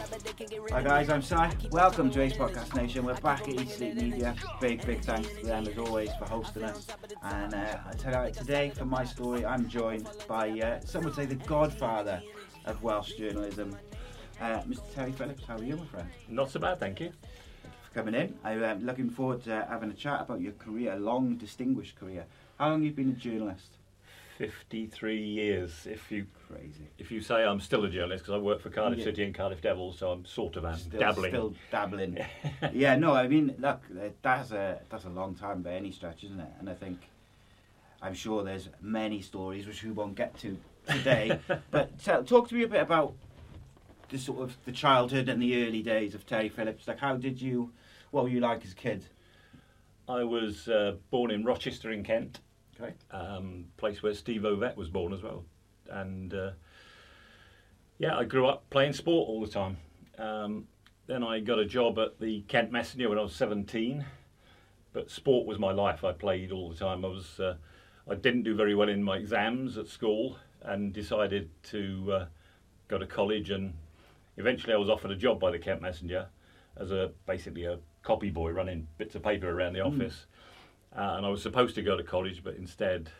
Hi guys, I'm Si. Welcome to Ace Podcast Nation. We're back at East Sleep Media. Big, big thanks to them as always for hosting us. And uh, I tell you, today for my story, I'm joined by uh, some would say the godfather of Welsh journalism, uh, Mr. Terry Phillips. How are you, my friend? Not so bad, thank you. Thank you for coming in. I'm uh, looking forward to having a chat about your career, long, distinguished career. How long have you been a journalist? 53 years. If you Crazy. if you say I'm still a journalist because I work for Cardiff Yeah. City and Cardiff Devils, so I'm sort of am Still, dabbling. Still dabbling. yeah, no, I mean, look, that's a that's a long time by any stretch, isn't it? And I think, I'm sure there's many stories which we won't get to today. but tell, talk to me a bit about the sort of the childhood and the early days of Terry Phillips. Like, how did you? What were you like as a kid? I was uh, born in Rochester in Kent, Okay. um, place where Steve Ovett was born as well, and uh, yeah, I grew up playing sport all the time. Um, then I got a job at the Kent Messenger when I was 17, but sport was my life. I played all the time. I was uh, I didn't do very well in my exams at school, and decided to uh, go to college. And eventually, I was offered a job by the Kent Messenger as a basically a copy boy running bits of paper around the office. Uh, and I was supposed to go to college, but instead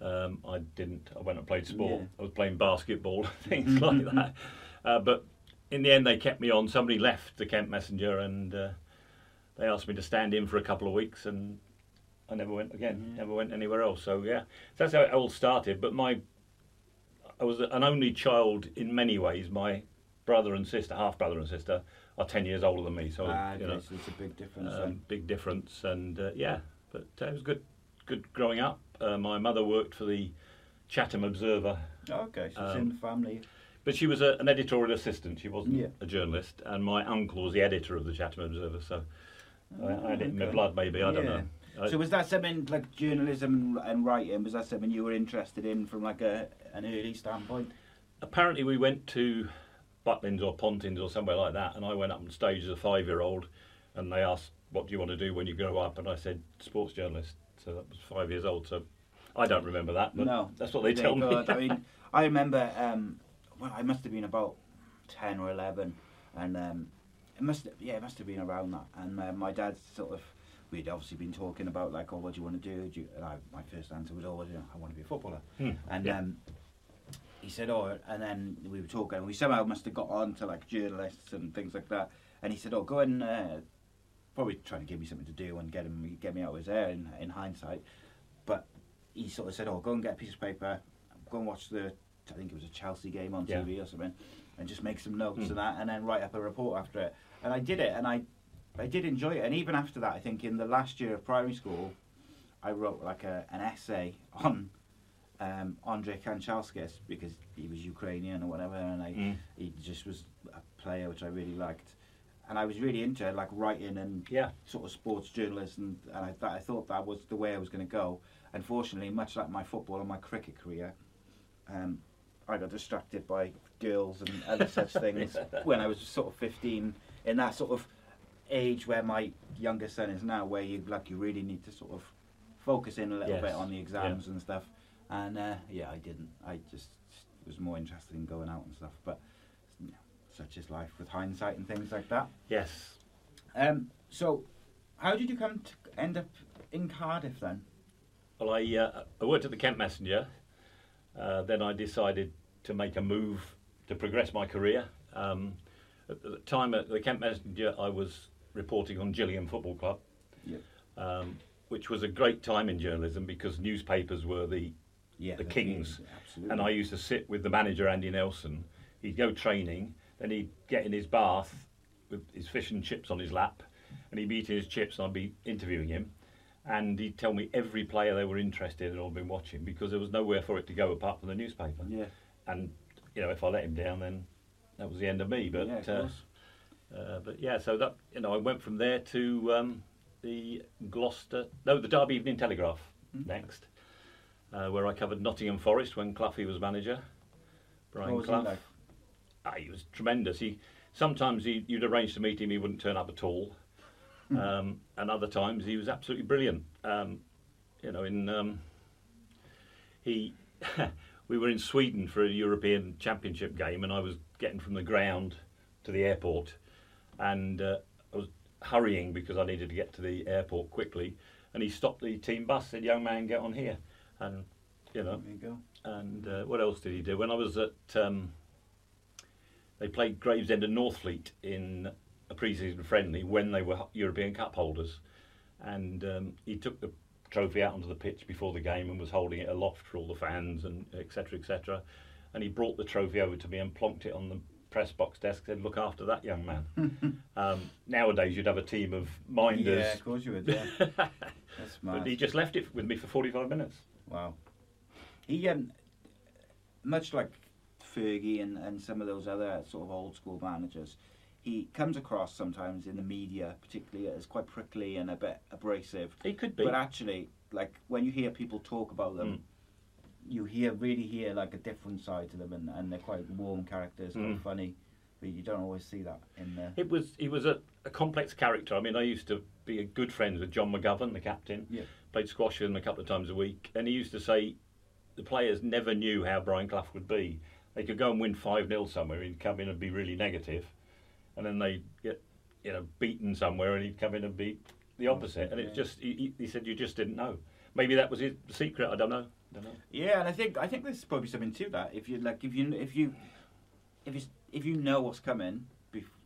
um, I didn't. I went and played sport. Yeah. I was playing basketball, things like that. Uh, but in the end, they kept me on. Somebody left the Kent Messenger, and uh, they asked me to stand in for a couple of weeks, and I never went again. Never went anywhere else. So yeah, that's how it all started. But my, I was an only child in many ways. My brother and sister, half brother and sister, are ten years older than me. So Ah, you know, it's a big difference. um, big difference, and uh, yeah, but uh, it was good. Good growing up. Uh, my mother worked for the Chatham Observer, okay, so it's in the um, family. but she was a, an editorial assistant. She wasn't Yeah. a journalist, and my uncle was the editor of the Chatham Observer. So I, I had it in my blood, maybe. I don't know. I- So was that something like journalism and writing? Was that something you were interested in from like a an early standpoint? apparently we went to Butlins or Pontins or somewhere like that, and I went up on stage as a five-year-old, and they asked, "What do you want to do when you grow up?" And I said, "Sports journalist." So that was five years old. So I don't remember that, but no, that's what they tell me. I mean, I remember. Um, well, I must have been about ten or eleven, and um, it must. Yeah, it must have been around that. And uh, my dad sort of. We'd obviously been talking about like, oh, what do you want to do? do you, and I, my first answer was always, you know, I want to be a footballer. Hmm, And yeah. um, he said, oh, and then we were talking, and we somehow must have got on to like journalists and things like that. And he said, oh, go and uh, probably trying to give me something to do and get him get me out of his hair in, in hindsight. But he sort of said, oh, go and get a piece of paper, go and watch the, I think it was a Chelsea game on Yeah. TV or something. and just make some notes Mm. and that, and then write up a report after it. And I did it, and I, I did enjoy it. And even after that, I think in the last year of primary school, I wrote like a, an essay on um, Andrei Kanchelskis because he was Ukrainian or whatever, and I, Mm. he just was a player which I really liked. And I was really into like writing and Yeah. sort of sports journalist, and, and I, th- I thought that was the way I was going to go. Unfortunately, much like my football and my cricket career, um, I got distracted by girls and other such things when I was sort of 15, in that sort of age where my younger son is now, where you like you really need to sort of focus in a little Yes. bit on the exams Yeah. and stuff. And uh, yeah, I didn't. I just was more interested in going out and stuff. But you know, such is life with hindsight and things like that. Yes. Um, so, how did you come to end up in Cardiff then? Well, I, uh, I worked at the Kent Messenger. Uh, then I decided to make a move to progress my career. Um, at the time at the Kent Messenger, I was reporting on Gillingham Football Club, um, which was a great time in journalism because newspapers were the Yeah, the kings. absolutely. And I used to sit with the manager Andy Nelson. He'd go training, then he'd get in his bath with his fish and chips on his lap, and he'd be eating his chips, and I'd be interviewing him. And he'd tell me every player they were interested in or been watching because there was nowhere for it to go apart from the newspaper. Yeah. And you know, if I let him down, then that was the end of me. But Yeah, of uh, uh, but yeah, so that you know, I went from there to um, the Gloucester, no, the Derby Evening Telegraph Hmm. next, uh, where I covered Nottingham Forest when Cloughie was manager. Brian What was he Clough. like? Ah, he was tremendous. He sometimes he, you'd arrange to meet him, he wouldn't turn up at all, Hmm. um, and other times he was absolutely brilliant. Um, you know, in um, he, we were in Sweden for a European Championship game, and I was getting from the ground to the airport, and uh, I was hurrying because I needed to get to the airport quickly, and he stopped the team bus, said, "Young man, get on here," and you know, you and uh, what else did he do? When I was at, um, they played Gravesend and Northfleet in a pre-season friendly when they were European Cup holders, and um, he took the trophy out onto the pitch before the game and was holding it aloft for all the fans and etc. etc. And he brought the trophy over to me and plonked it on the press box desk. Said, "Look after that young man." um, nowadays, you'd have a team of minders. Yeah, of course you would. Yeah. That's mad. But he just left it with me for 45 minutes. Wow. He um, much like Fergie and, and some of those other sort of old school managers, he comes across sometimes in the media, particularly as quite prickly and a bit abrasive. He could be. But actually, like when you hear people talk about them, Mm. you hear really hear like a different side to them, and, and they're quite warm characters, quite Mm. funny. But you don't always see that in the. It was he was a, a complex character. I mean, I used to be a good friend with John McGovern, the captain. Yeah. Played squash with him a couple of times a week, and he used to say the players never knew how Brian Clough would be. They could go and win five 0 somewhere. He'd come in and be really negative, and then they get you know beaten somewhere, and he'd come in and be the mm. opposite. And it's Yeah. just he, he- he said you just didn't know. Maybe that was his secret. I don't know. don't know. Yeah, and I think I think there's probably something to that. If you like, if you if you if you if you know what's coming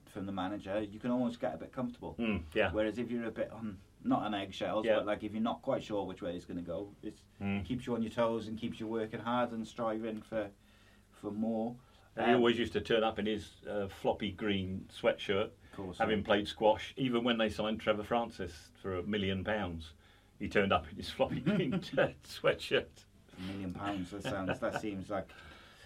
from the manager, you can almost get a bit comfortable. Mm, yeah. Whereas if you're a bit on not on eggshells, Yeah. but like if you're not quite sure which way it's going to go, it Mm. keeps you on your toes and keeps you working hard and striving for for more. And he Um, always used to turn up in his uh, floppy green sweatshirt, Of course, having yeah. played squash. Even when they signed Trevor Francis for a million pounds, he turned up in his floppy green sweatshirt. a million pounds. That sounds that seems like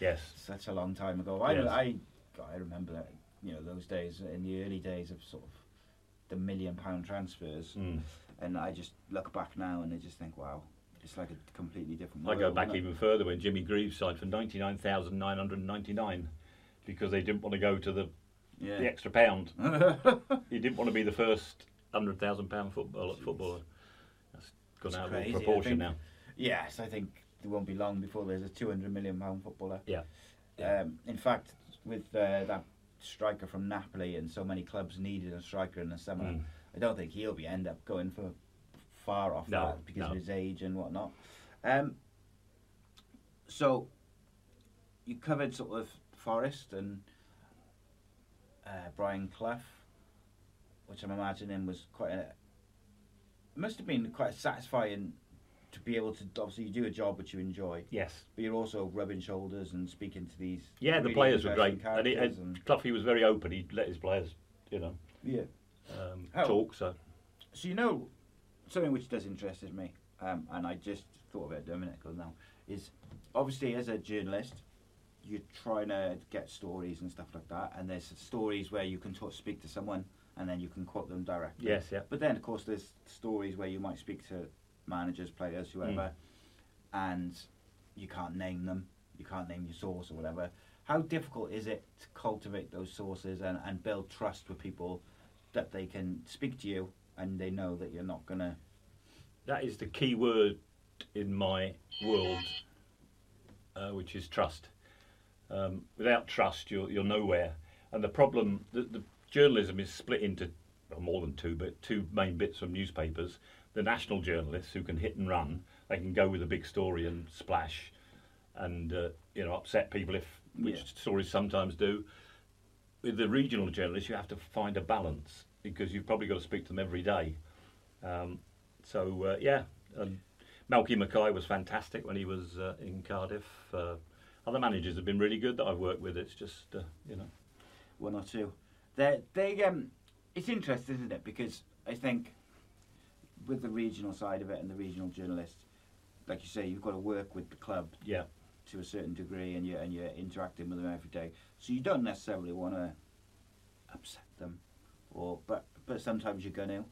Yes. such a long time ago. I Yes. I God, I remember that you know those days in the early days of sort of the million pound transfers, Mm. and I just look back now and I just think, wow, it's like a completely different. World. I go back isn't it? even further when Jimmy Greaves signed for ninety nine thousand nine hundred ninety nine because they didn't want to go to the Yeah. the extra pound. he didn't want to be the first hundred thousand pound footballer footballer. That's gone It's out crazy, of proportion think. now. Yes, I think it won't be long before there's a 200 million pound footballer. Yeah. Um, in fact, with uh, that striker from Napoli and so many clubs needed a striker in the summer, Mm. I don't think he'll be end up going for far off No, that because no. of his age and whatnot. Um, so you covered sort of Forest and uh, Brian Clough, which I'm imagining was quite a. Must have been quite a satisfying to be able to obviously you do a job which you enjoy. Yes. But you're also rubbing shoulders and speaking to these. Yeah, the players were great, and, he, characters and Cloughie was very open. He'd let his players, you know, yeah. um, Oh. talk. So So you know, something which does interest me, um, and I just thought of it a minute ago now, is obviously as a journalist, you're trying to get stories and stuff like that, and there's stories where you can talk, speak to someone and then you can quote them directly. Yes, yeah. But then of course there's stories where you might speak to managers, players, whoever, and you can't name them, you can't name your source or whatever. How difficult is it to cultivate those sources and, and build trust with people that they can speak to you and they know that you're not gonna that is the key word in my world, uh, which is trust. Um, without trust, you're you're nowhere. And the problem, the, the journalism is split into well, more than two, but two main bits from newspapers. The national journalists who can hit and run, they can go with a big story and splash, and uh, you know upset people if which Yeah. stories sometimes do. With the regional journalists, you have to find a balance because you've probably got to speak to them every day. Um, so uh, yeah, um, Malky Mackay was fantastic when he was uh, in Cardiff. Uh, other managers have been really good that I've worked with. It's just uh, you know, one or two. They they um, it's interesting, isn't it? Because I think with the regional side of it and the regional journalists, like you say, you've got to work with the club yeah, to a certain degree, and you're and you're interacting with them every day. So you don't necessarily want to upset them, or but but sometimes you're gonna.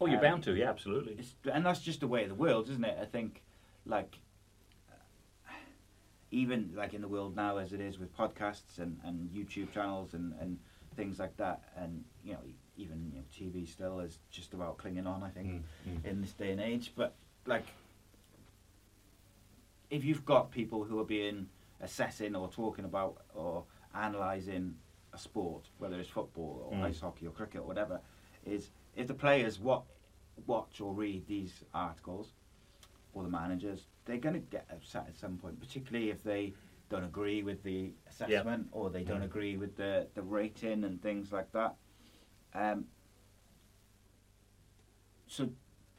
oh, you're Um, bound to, yeah, absolutely. It's, and that's just the way of the world, isn't it? I think, like, even like in the world now as it is with podcasts and, and YouTube channels and, and things like that, and you know, even you know, TV still is just about clinging on. I think Mm, mm. in this day and age, but like, if you've got people who are being assessing or talking about or analysing a sport, whether it's football or Mm. ice hockey or cricket or whatever, is if the players what watch or read these articles or the managers, they're going to get upset at some point, particularly if they don't agree with the assessment or they don't Mm. agree with the, the rating and things like that. Um, so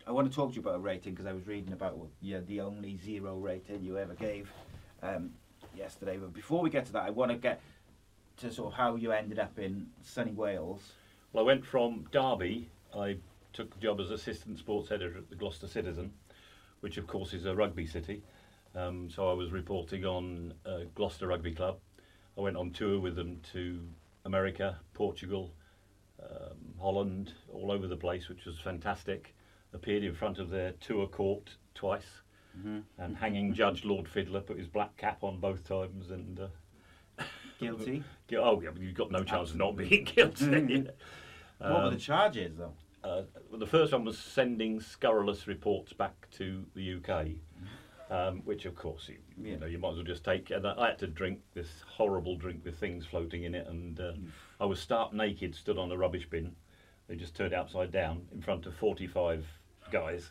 I want to talk to you about a rating because I was reading about well, yeah, the only zero rating you ever gave um, yesterday. But before we get to that, I want to get to sort of how you ended up in sunny Wales. Well, I went from Derby. I took the job as assistant sports editor at the Gloucester Citizen, which of course is a rugby city. Um, so I was reporting on uh, Gloucester Rugby Club. I went on tour with them to America, Portugal, um, Holland, all over the place, which was fantastic. Appeared in front of their tour court twice, and hanging judge Lord Fidler put his black cap on both times, and uh, Guilty. Oh, yeah, but you've got no chance of not being guilty. what were the Um, charges though? uh, well, the first one was sending scurrilous reports back to the UK, um, which of course you, Yeah. you know you might as well just take. And I had to drink this horrible drink with things floating in it, and uh, I was stark naked, stood on a rubbish bin. They just turned it upside down in front of 45 guys.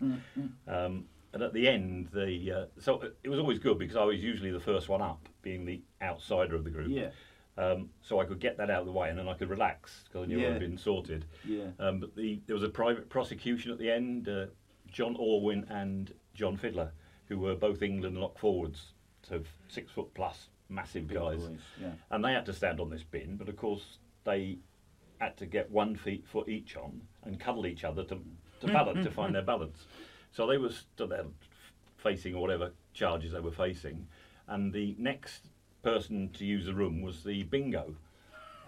Um, and at the end, the uh, so it was always good because I was usually the first one up, being the outsider of the group. Yeah. Um, so I could get that out of the way, and then I could relax because I knew Yeah. I'd been sorted. Yeah. Um, but the, there was a private prosecution at the end. Uh, John Orwin and John Fidler, who were both England lock forwards, so six foot plus, massive Big guys, boys, yeah. and they had to stand on this bin. But of course, they had to get one feet foot each on and cuddle each other to to mm, balance mm, to find mm. their balance. So they were stood there facing whatever charges they were facing, and the next person to use the room was the bingo,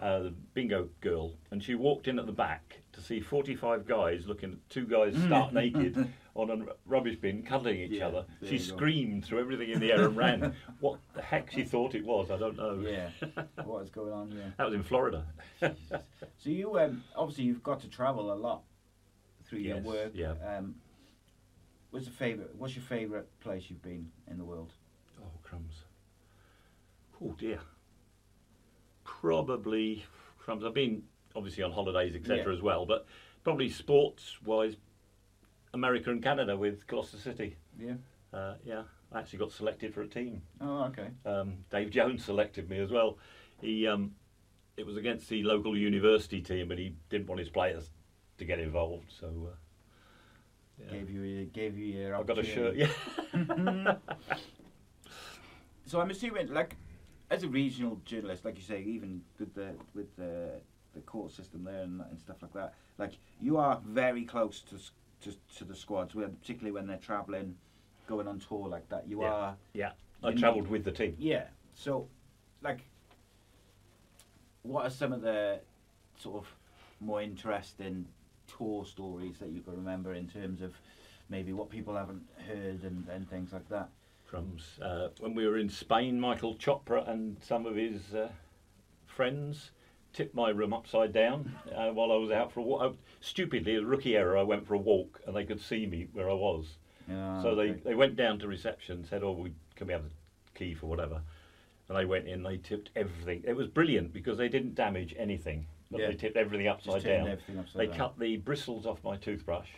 uh, the bingo girl, and she walked in at the back to see 45 guys looking at two guys stark naked on a rubbish bin cuddling each Yeah, other. She screamed through everything in the air and ran. what the heck she thought it was, I don't know. Yeah. what is going on? Yeah. That was in Florida. So you um, obviously you've got to travel a lot through your work. yeah. Um, what's the favorite? What's your favorite place you've been in the world? Oh, crumbs. Oh, dear. Probably crumbs. I've been obviously on holidays, etc., Yeah. as well, but probably sports wise, America and Canada with Gloucester City. Yeah. Uh, yeah, I actually got selected for a team. Oh, okay. Um, Dave Jones selected me as well. He um, it was against the local university team, and he didn't want his players to get involved. So uh, Yeah. Gave you gave you your. I got a shirt. Yeah. So I'm assuming, like, as a regional journalist, like you say, even with the with the the court system there and, and stuff like that, like you are very close to to, to the squads, particularly when they're travelling, going on tour like that. You Yeah. are, yeah. I travelled with the team. yeah. So, like, what are some of the sort of more interesting tour stories that you can remember in terms of maybe what people haven't heard and, and things like that? From uh, when we were in Spain, Michael Chopra and some of his uh, friends tipped my room upside down uh, while I was out for a walk. I, stupidly, a rookie error, I went for a walk and they could see me where I was. Yeah, so they, okay. they went down to reception, said, "Oh, we can we have the key for whatever?" And they went in. They tipped everything. It was brilliant because they didn't damage anything, but Yeah. they tipped everything upside down. everything upside they down. cut the bristles off my toothbrush,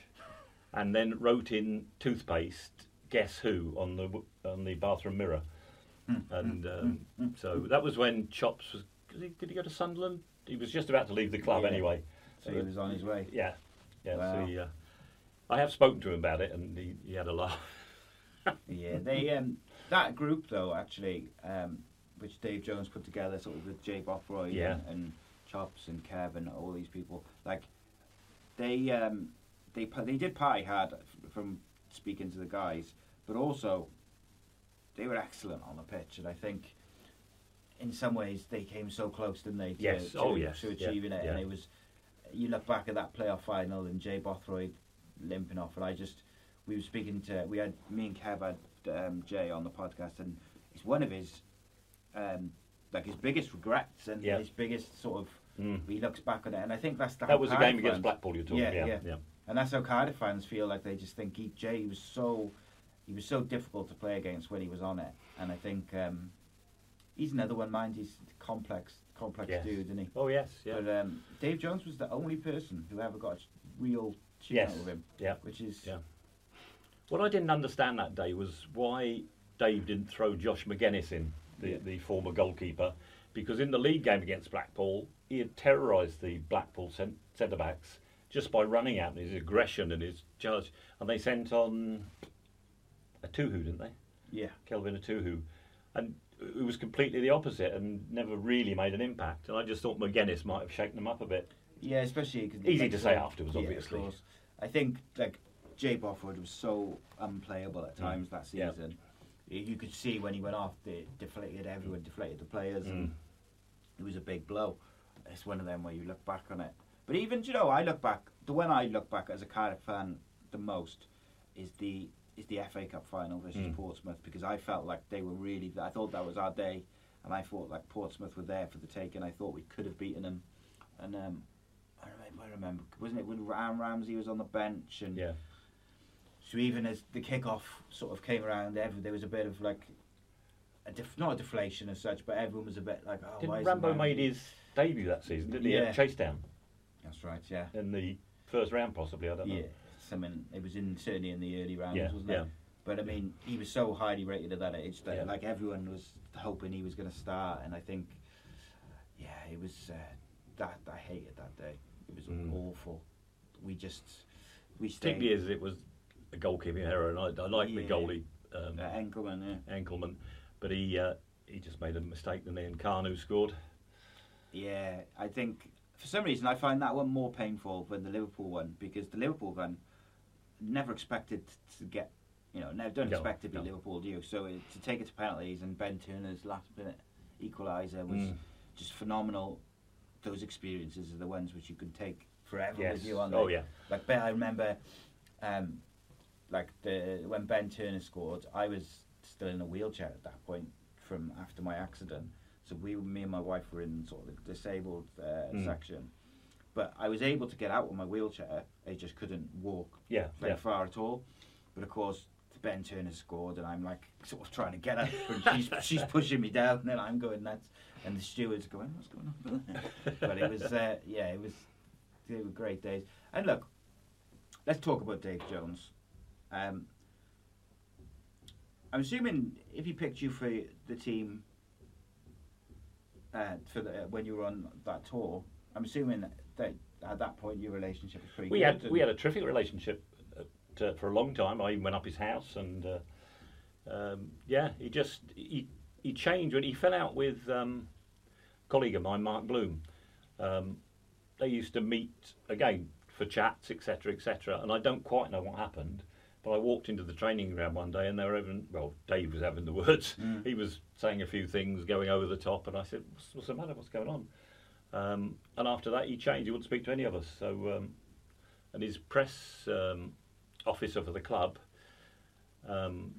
and then wrote in toothpaste "Guess who" on the on the bathroom mirror. Hmm. And um, so that was when Chops was. Did he, did he go to Sunderland? He was just about to leave the club Yeah. anyway. So he was on his way. Yeah, yeah. Wow. So he, uh, I have spoken to him about it, and he, he had a laugh. Yeah, they um, that group though actually, um, which Dave Jones put together, sort of with Jay Bothroyd Yeah. and, and Chops and Kevin, all these people, like they um, they they did party hard from speaking to the guys, but also they were excellent on the pitch, and I think in some ways they came so close, didn't they? To, Yes. to, Oh, yes. to Yeah. achieving it, Yeah. and it was. You look back at that playoff final and Jay Bothroyd limping off, and I just we were speaking to we had me and Kev had um, Jay on the podcast, and it's one of his um, like his biggest regrets and Yeah. his biggest sort of. Mm. He looks back on it, and I think that's the That was Cardiff game against fans- Blackpool you're talking. Yeah, yeah, yeah. yeah. and that's how Cardiff fans feel like they just think he, Jay was so he was so difficult to play against when he was on it, and I think um, he's another one. Mind he's complex, complex Yes. dude, isn't he? Oh yes, yeah. But um, Dave Jones was the only person who ever got a real tune Yes. out of him, Yeah. which is Yeah. What I didn't understand that day was why Dave didn't throw Josh Magennis in, the, Yeah. the former goalkeeper, because in the league game against Blackpool, he had terrorised the Blackpool cent- centre backs just by running at them, his aggression and his charge. And they sent on Etuhu, didn't they? yeah. Kelvin Etuhu, and it was completely the opposite and never really made an impact. And I just thought Magennis might have shaken them up a bit. Yeah, especially 'cause Easy to say afterwards, yeah, of obviously. course. I think like Jay Bothroyd was so unplayable at Mm. times that season. Y- You could see when he went off, it deflated everyone, deflated the players, Mm. and it was a big blow. It's one of them where you look back on it. But even, you know, I look back. The one I look back as a Cardiff fan the most is the is the FA Cup final versus Mm. Portsmouth because I felt like they were really. I thought that was our day, and I thought like Portsmouth were there for the taking. I thought we could have beaten them, and um, I remember, I remember, wasn't it when Ram Ramsey was on the bench and Yeah. so even as the kickoff sort of came around, there was a bit of like a def- not a deflation as such, but everyone was a bit like, oh, Didn't Rambo made his debut that season, didn't he? Yeah. At Chasetown That's right, yeah. in the first round, possibly. I don't know. Yeah, something. It was in certainly in the early rounds, Yeah, wasn't yeah. it? But I mean, he was so highly rated at that age that Yeah. like everyone was hoping he was going to start, and I think, yeah, it was uh, that I hated that day. It was Mm. awful. We just we stayed. Particularly as it was a goalkeeping error, and I, I like the goalie um, uh, Enckelman, yeah. Enckelman, but he uh, he just made a mistake, and then Kanu scored. Yeah, I think for some reason I find that one more painful than the Liverpool one because the Liverpool one never expected to get, you know, never don't No, expect to be no. Liverpool, do you? So it, to take it to penalties and Ben Turner's last minute equaliser was Mm. just phenomenal. Those experiences are the ones which you can take forever Yes. with you on. Oh yeah. Like Ben, I remember, um, like the when Ben Turner scored, I was still in a wheelchair at that point from after my accident. So we, me and my wife, were in sort of the disabled uh, Mm. section. But I was able to get out with my wheelchair. I just couldn't walk Yeah, very yeah. far at all. But of course, Ben Turner scored, and I'm like sort of trying to get up, and she's she's pushing me down, and then I'm going nuts, and the steward's going, "What's going on?" but it was, uh, yeah, it was, they were great days. And look, let's talk about Dave Jones. Um, I'm assuming if he picked you for the team uh, for the, when you were on that tour, I'm assuming that at that point your relationship was pretty We good. had we had a terrific relationship uh, for a long time. I even went up his house, and uh, um, yeah, he just he he changed when he fell out with um, a colleague of mine, Mark Bloom. Um, they used to meet again for chats, etc., etc. And I don't quite know what happened, but I walked into the training ground one day, and they were having well, Dave was having the words. Mm. He was saying a few things, going over the top, and I said, "What's, what's the matter? What's going on?" Um, and after that, he changed. He wouldn't speak to any of us. So, um, and his press um, officer for the club um,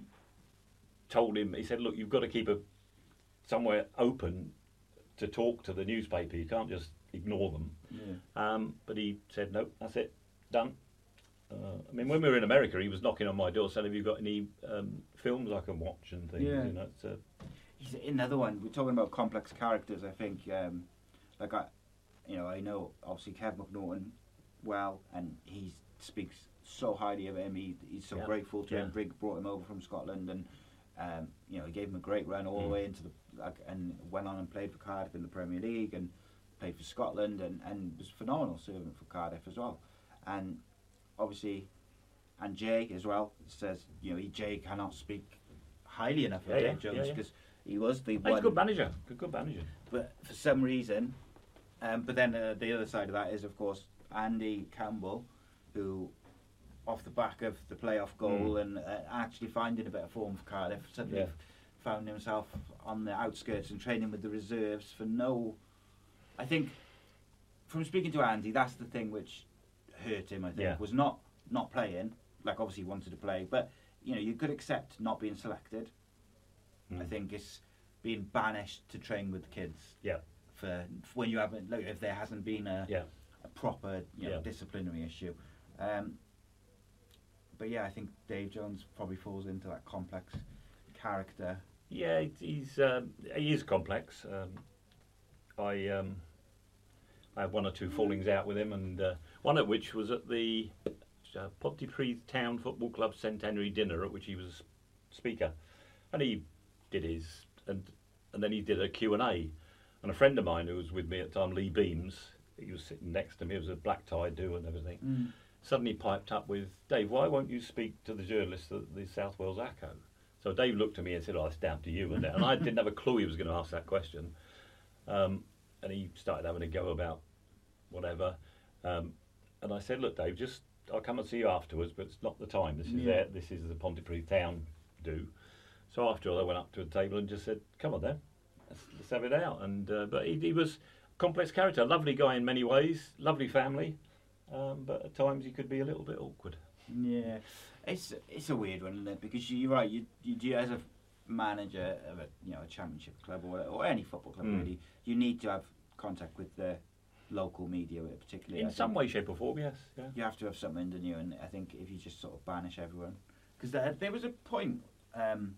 told him. He said, "Look, you've got to keep a somewhere open to talk to the newspaper. You can't just ignore them." Yeah. Um, but he said, "No, that's it, done." Uh, I mean, when we were in America, he was knocking on my door saying, "Have you got any um, films I can watch and things?" Yeah. You know, uh, He's another one. We're talking about complex characters. I think, um, like I, you know, I know obviously Kev McNaughton well, and he speaks so highly of him. He, he's so Yeah. grateful to Yeah. him. Brig brought him over from Scotland, and um, you know, he gave him a great run all the Mm. way into the like, and went on and played for Cardiff in the Premier League and played for Scotland, and and was phenomenal servant for Cardiff as well. And obviously, and Jay as well says, you know, he, Jay cannot speak highly enough of yeah, Dave Jones because he was the he's one a good manager. Good, good manager. but for some reason, um, but then uh, the other side of that is, of course, Andy Campbell, who, off the back of the playoff goal Mm. and uh, actually finding a bit of form for Cardiff, suddenly Yeah. found himself on the outskirts and training with the reserves for no. I think, from speaking to Andy, that's the thing which hurt him. I think Yeah. was not not playing. Like obviously he wanted to play, but you know you could accept not being selected. I Mm. think it's being banished to train with the kids Yeah. For, when you haven't like if there hasn't been a, Yeah. a proper you know, Yeah. disciplinary issue. Um, but yeah, I think Dave Jones probably falls into that complex character. Yeah, he's um, he is complex. Um, I um, I had one or two fallings out with him, and uh, one of which was at the uh, Pontypridd Town Football Club centenary dinner, at which he was speaker, and he did his and and then he did a Q and A, and a friend of mine who was with me at the time, Lee Beams, he was sitting next to me. It was a black tie do and everything. Suddenly piped up with Dave. Why won't you speak to the journalists at the South Wales Echo? So Dave looked at me and said, "Oh, it's down to you." And, and I didn't have a clue he was going to ask that question. Um, and he started having a go about whatever. Um, and I said, "Look, Dave, just I'll come and see you afterwards, but it's not the time. This is Yeah. their, this is the Pontypridd Town do." So after all, I went up to a table and just said, "Come on, then, let's, have it out." And uh, but he, he was a complex character, lovely guy in many ways, lovely family, um, but at times he could be a little bit awkward. Yeah, it's it's a weird one, isn't it? Because you- you're right. You you do as a manager of a you know a championship club or or any football club Mm. really, you need to have contact with the local media, particularly. In I some way, shape, or form, yes. Yeah. you have to have something, don't you? And I think if you just sort of banish everyone, because there, there was a point um,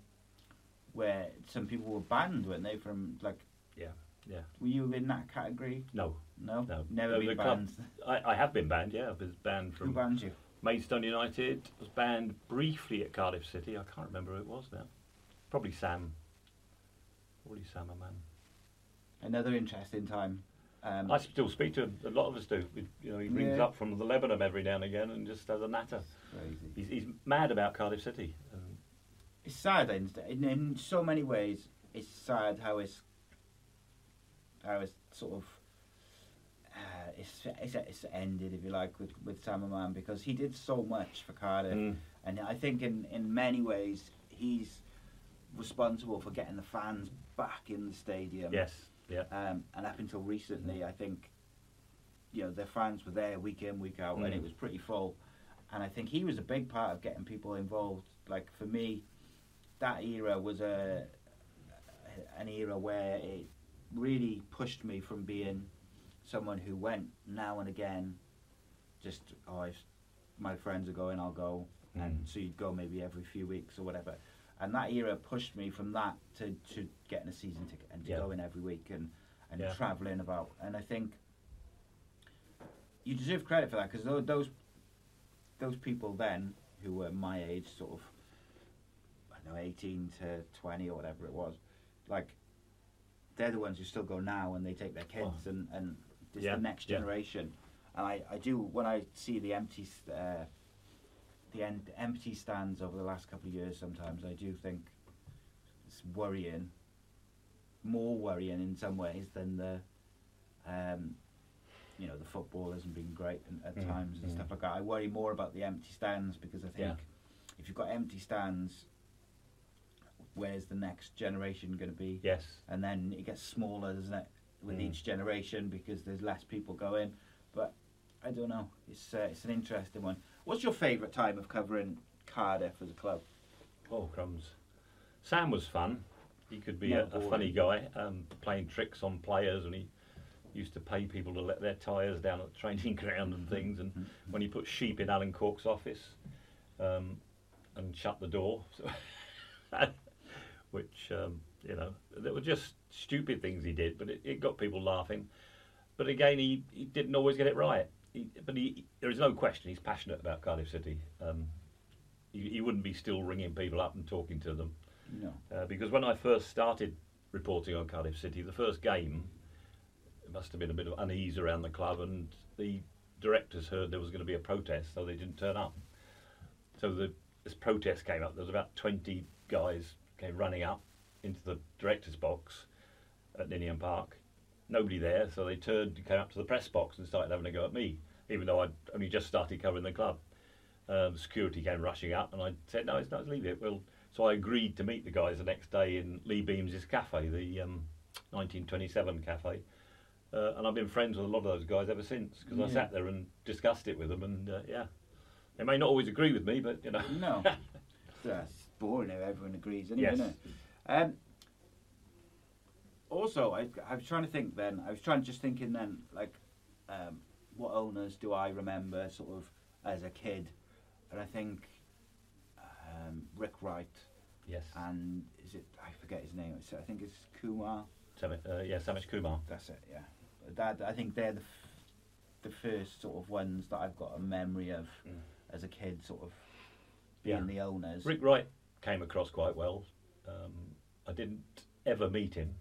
where some people were banned, weren't they? From like, Yeah, yeah. were you in that category? No, No, no. never The- been banned. I, I have been banned. Yeah, I was banned from. Who banned you? Maidstone United. Was banned briefly at Cardiff City. I can't remember who it was now. Probably Sam. Probably Sam Hammam. Another interesting time. Um, I still speak to him. A lot of us do. We- You know, he rings Yeah. up from the Lebanon every now and again and just has a natter. crazy. He's, he's mad about Cardiff City. And It's sad in, in, in so many ways. It's sad how it's how it's sort of uh, it's, it's it's ended, if you like, with with Sam Hammam because he did so much for Cardiff, Mm. and I think in in many ways he's responsible for getting the fans back in the stadium. yes, yeah, Um, and up until recently, I think, you know, the fans were there week in, week out, and Mm. it was pretty full. And I think he was a big part of getting people involved. Like for me, that era was a an era where it really pushed me from being someone who went now and again, just oh, if my friends are going, I'll go, and Mm. so you'd go maybe every few weeks or whatever. And that era pushed me from that to, to getting a season ticket and to Yeah. going every week and, and Yeah. travelling about. And I think you deserve credit for that because those, those people then who were my age, sort of, know, 18 to 20 or whatever it was, like, they're the ones who still go now and they take their kids and, and it's Yeah, the next yeah. generation. And I, I do, when I see the empty, uh, the empty stands over the last couple of years. Sometimes I do think it's worrying, more worrying in some ways than the, um, you know, the football hasn't been great and, at Mm, times and mm. stuff like that. I worry more about the empty stands because I think Yeah. if you've got empty stands, where's the next generation going to be? Yes. and then it gets smaller, doesn't it, with Mm. each generation because there's less people going. But I don't know. It's uh, it's an interesting one. What's your favourite time of covering Cardiff as a club? Oh crumbs. Sam was fun. He could be a, a funny guy, um, playing tricks on players, and he used to pay people to let their tyres down at the training ground and things. And when he put sheep in Alan Cork's office, um, and shut the door, so which um, you know, there were just stupid things he did, but it, it got people laughing. But again, he, he didn't always get it right. He, but he, there is no question he's passionate about Cardiff City. Um, he, he wouldn't be still ringing people up and talking to them. No. Uh, because when I first started reporting on Cardiff City, the first game, it must have been a bit of unease around the club, and the directors heard there was going to be a protest, so they didn't turn up. So the, this protest came up. There was about 20 guys came running up into the director's box at Ninian Park. Nobody there, so they turned, came up to the press box and started having a go at me, even though I'd only just started covering the club. Um, security came rushing up, and I said, "No, it's not. Leave it." Well, so I agreed to meet the guys the next day in Lee Beams's cafe, the um, 1927 cafe, uh, and I've been friends with a lot of those guys ever since because I sat there and discussed it with them, and uh, yeah, they may not always agree with me, but you know, No. That's boring if everyone agrees, anyway, Yes. isn't it? Um, also, I, I was trying to think then, I was trying to just thinking then, like, um, what owners do I remember sort of as a kid? And I think um, Rick Wright yes, and is it, I forget his name, it's, I think it's Kumar. Sam, uh, yeah, Samish Kumar. That's it, yeah. That I think they're the f- the first sort of ones that I've got a memory of as a kid, sort of being Yeah. the owners. Rick Wright came across quite well. Um, I didn't ever meet him,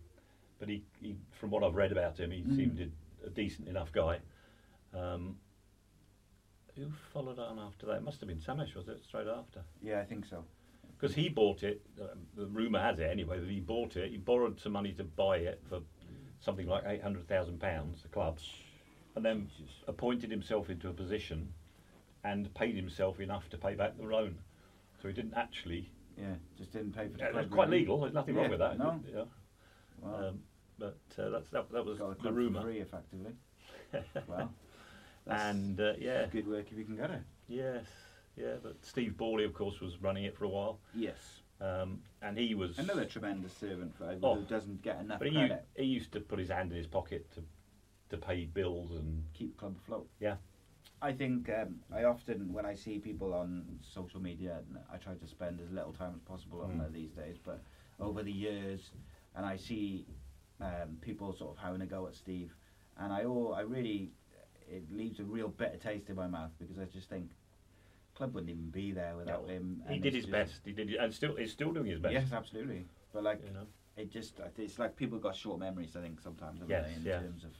but he, he from what I've read about him, he Mm. seemed a, a decent enough guy. Um, who followed on after that? It must have been Samish, was it? Straight after. Yeah, I think so. Because he bought it, um, the rumour has it anyway, that he bought it, he borrowed some money to buy it for something like £800,000, the club, and then appointed himself into a position and paid himself enough to pay back the loan. So he didn't actually. Yeah, just didn't pay for the Yeah, club. Quite legal, there's nothing wrong with that. No, Yeah. well, Um, but uh, that's, that, that was the rumour. free, effectively. well, that's And uh, yeah, good work if you can get it. yes, yeah. But Steve Borley, of course, was running it for a while, Yes, um, and he was another tremendous servant for Oh. who doesn't get enough But he, credit. he used to put his hand in his pocket to to pay bills and Keep the club afloat. yeah, I think um, I often, when I see people on social media, I try to spend as little time as possible on Mm. there these days, but over the years, and I see um, people sort of having a go at Steve, and I all, I really, it leaves a real bitter taste in my mouth because I just think club wouldn't even be there without No, him. he did his best. He did, and still he's still doing his best. Yes, absolutely. But like, You know. it just, it's like people got short memories. I think sometimes, Yes, they, in terms of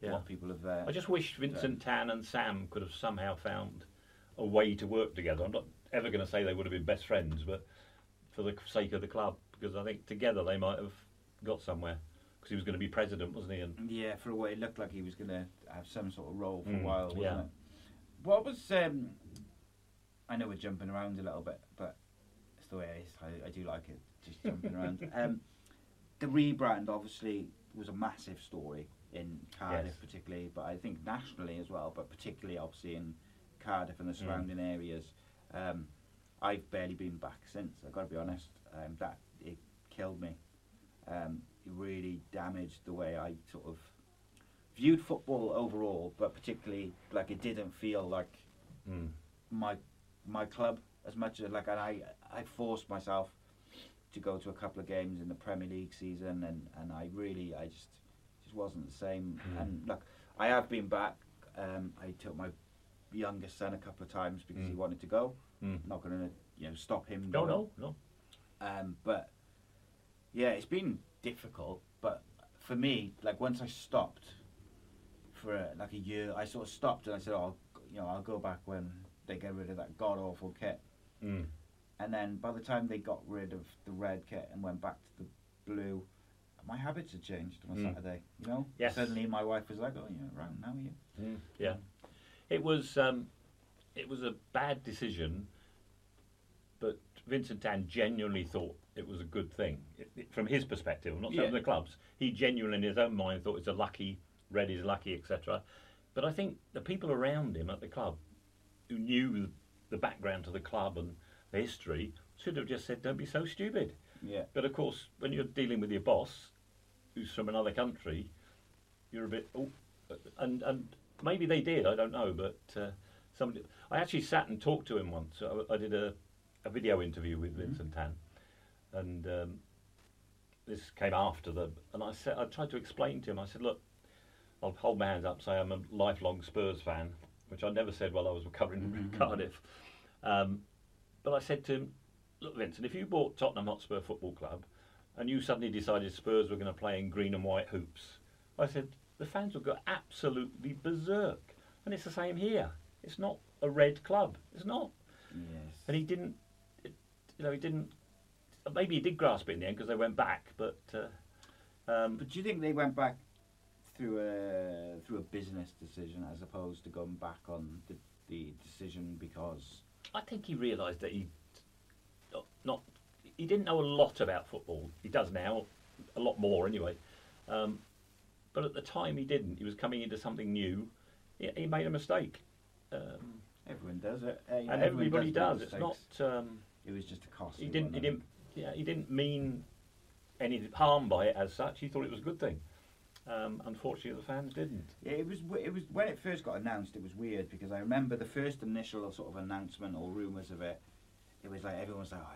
Yeah. what people have. Uh, I just wish Vincent Tan and Sam could have somehow found a way to work together. I'm not ever going to say they would have been best friends, but for the sake of the club, because I think together they might have got somewhere. Because he was going to be president, wasn't he? And Yeah, for a while it looked like he was going to have some sort of role for Mm, a while, wasn't yeah. it? What was? Um, I know we're jumping around a little bit, but it's the way it is. I, I do like it, just jumping around. Um, the rebrand obviously was a massive story in Cardiff, Yes. particularly, but I think nationally as well, but particularly obviously in Cardiff and the Mm. surrounding areas. Um, I've barely been back since. I've got to be honest. Um, that it killed me. Um, it really damaged the way I sort of viewed football overall, but particularly like it didn't feel like mm, my my club as much as like and I I forced myself to go to a couple of games in the Premier League season and, and I really I just wasn't the same Mm. and look I have been back um, I took my youngest son a couple of times because he Mm. wanted to go mm. not going to you know stop him no, no, no. Um, but yeah, it's been difficult. But for me, like once I stopped for uh, like a year, I sort of stopped and I said, "Oh, I'll, you know, I'll go back when they get rid of that god awful kit. Mm. And then by the time they got rid of the red kit and went back to the blue, my habits had changed on a Mm. Saturday. You know, Yes. suddenly my wife was like, "Oh, you're around now, you." Mm, yeah, it was um, it was a bad decision, but Vincent Tan genuinely thought it was a good thing it, it- from his perspective. I'm not saying Yeah. the clubs. He genuinely, in his own mind, thought it's a lucky red is lucky, etc. But I think the people around him at the club, who knew the background to the club and the history, should have just said, "Don't be so stupid." Yeah. But of course, when you're dealing with your boss, who's from another country, you're a bit. Oh, and and maybe they did. I don't know, but uh, somebody. I actually sat and talked to him once. I, I did a, a video interview with Vincent Tan, and um, this came after the. And I said, I tried to explain to him. I said, look, I'll hold my hands up, say I'm a lifelong Spurs fan, which I never said while I was covering Cardiff. Um, but I said to him, look, Vincent, if you bought Tottenham Hotspur Football Club and you suddenly decided Spurs were going to play in green and white hoops, I said, the fans would go absolutely berserk. And it's the same here. It's not a red club. It's not. Yes. And he didn't, it, you know, he didn't, maybe he did grasp it in the end because they went back, but. Uh, um, But do you think they went back through a through a business decision as opposed to going back on the, the decision because I think he realised that he not, not he didn't know a lot about football. He does now, a lot more anyway. Um, but at the time he didn't. He was coming into something new. He, he made a mistake, um, everyone does it, uh, and everybody make does. It's not. Um, It was just a cost. he didn't. He didn't. Yeah, he didn't mean any harm by it as such. He thought it was a good thing. Um, unfortunately, the fans didn't. Yeah, it was. It was when it first got announced. It was weird because I remember the first initial sort of announcement or rumours of it. It was like everyone was like, oh,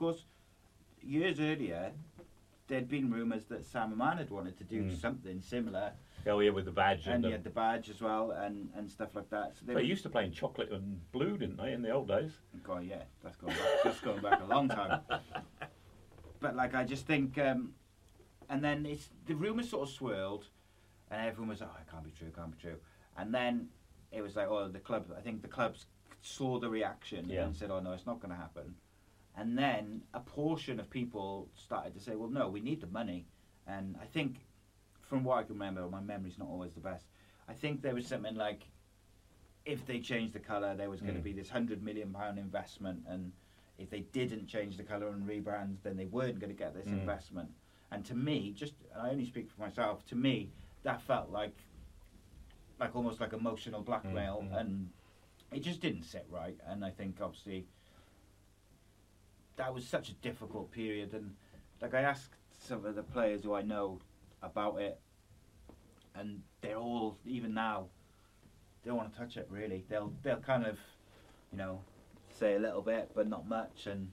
course, years earlier, there'd been rumours that Sam Hammam had wanted to do Mm. something similar, Oh yeah, with the badge and and. he had the badge as well, and, and stuff like that. So they they used to play in chocolate and blue, didn't they, in the old days? God, yeah, that's going back. that's going back a long time. But like, I just think, um, and then it's the rumours sort of swirled, and everyone was like, "Oh, it can't be true, it can't be true." And then it was like, "Oh, the club." I think the clubs saw the reaction Yeah. and said, "Oh no, it's not going to happen." And then a portion of people started to say, "Well, no, we need the money." And I think, from what I can remember, my memory's not always the best. I think there was something like if they changed the colour, there was going to Mm. be this hundred million pound investment, and if they didn't change the colour and rebrand, then they weren't going to get this Mm. investment. And to me, just and I only speak for myself. To me, that felt like like almost like emotional blackmail, Mm, mm. and it just didn't sit right. And I think obviously that was such a difficult period, and like I asked some of the players who I know about it, and they're all even now they don't want to touch it really. They'll they'll kind of, you know, say a little bit but not much, and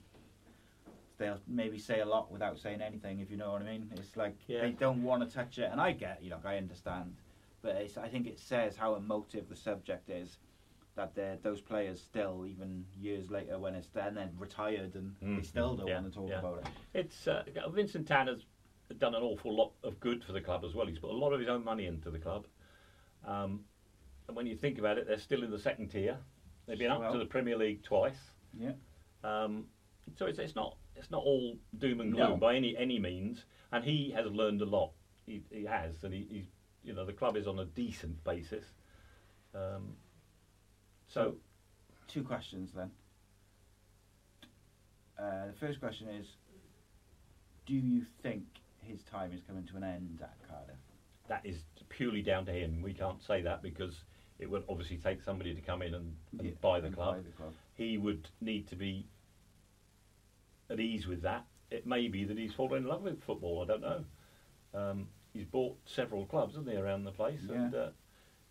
they'll maybe say a lot without saying anything. If you know what I mean, it's like Yeah. they don't want to touch it, and I get, you know, I understand, but it's, I think it says how emotive the subject is. That they're, those players still, even years later, when it's and then retired, and they Mm, still don't yeah, want to talk yeah. about it. It's uh, Vincent Tan has done an awful lot of good for the club as well. He's put a lot of his own money into the club. Um, and when you think about it, they're still in the second tier. They've been up Well. to the Premier League twice. Yeah. Um, so it's, it's not it's not all doom and No. gloom by any any means. And he has learned a lot. He, he has, and he, he's you know the club is on a decent basis. Um, so Two questions then. Uh, the first question is Do you think his time is coming to an end at Cardiff? that is purely down to him. We can't say that because it would obviously take somebody to come in and, and Yeah, buy the and club. buy the club. He would need to be at ease with that. It may be that he's fallen in love with football. I don't know. Um, he's bought several clubs, hasn't he, around the place? Yeah. And uh,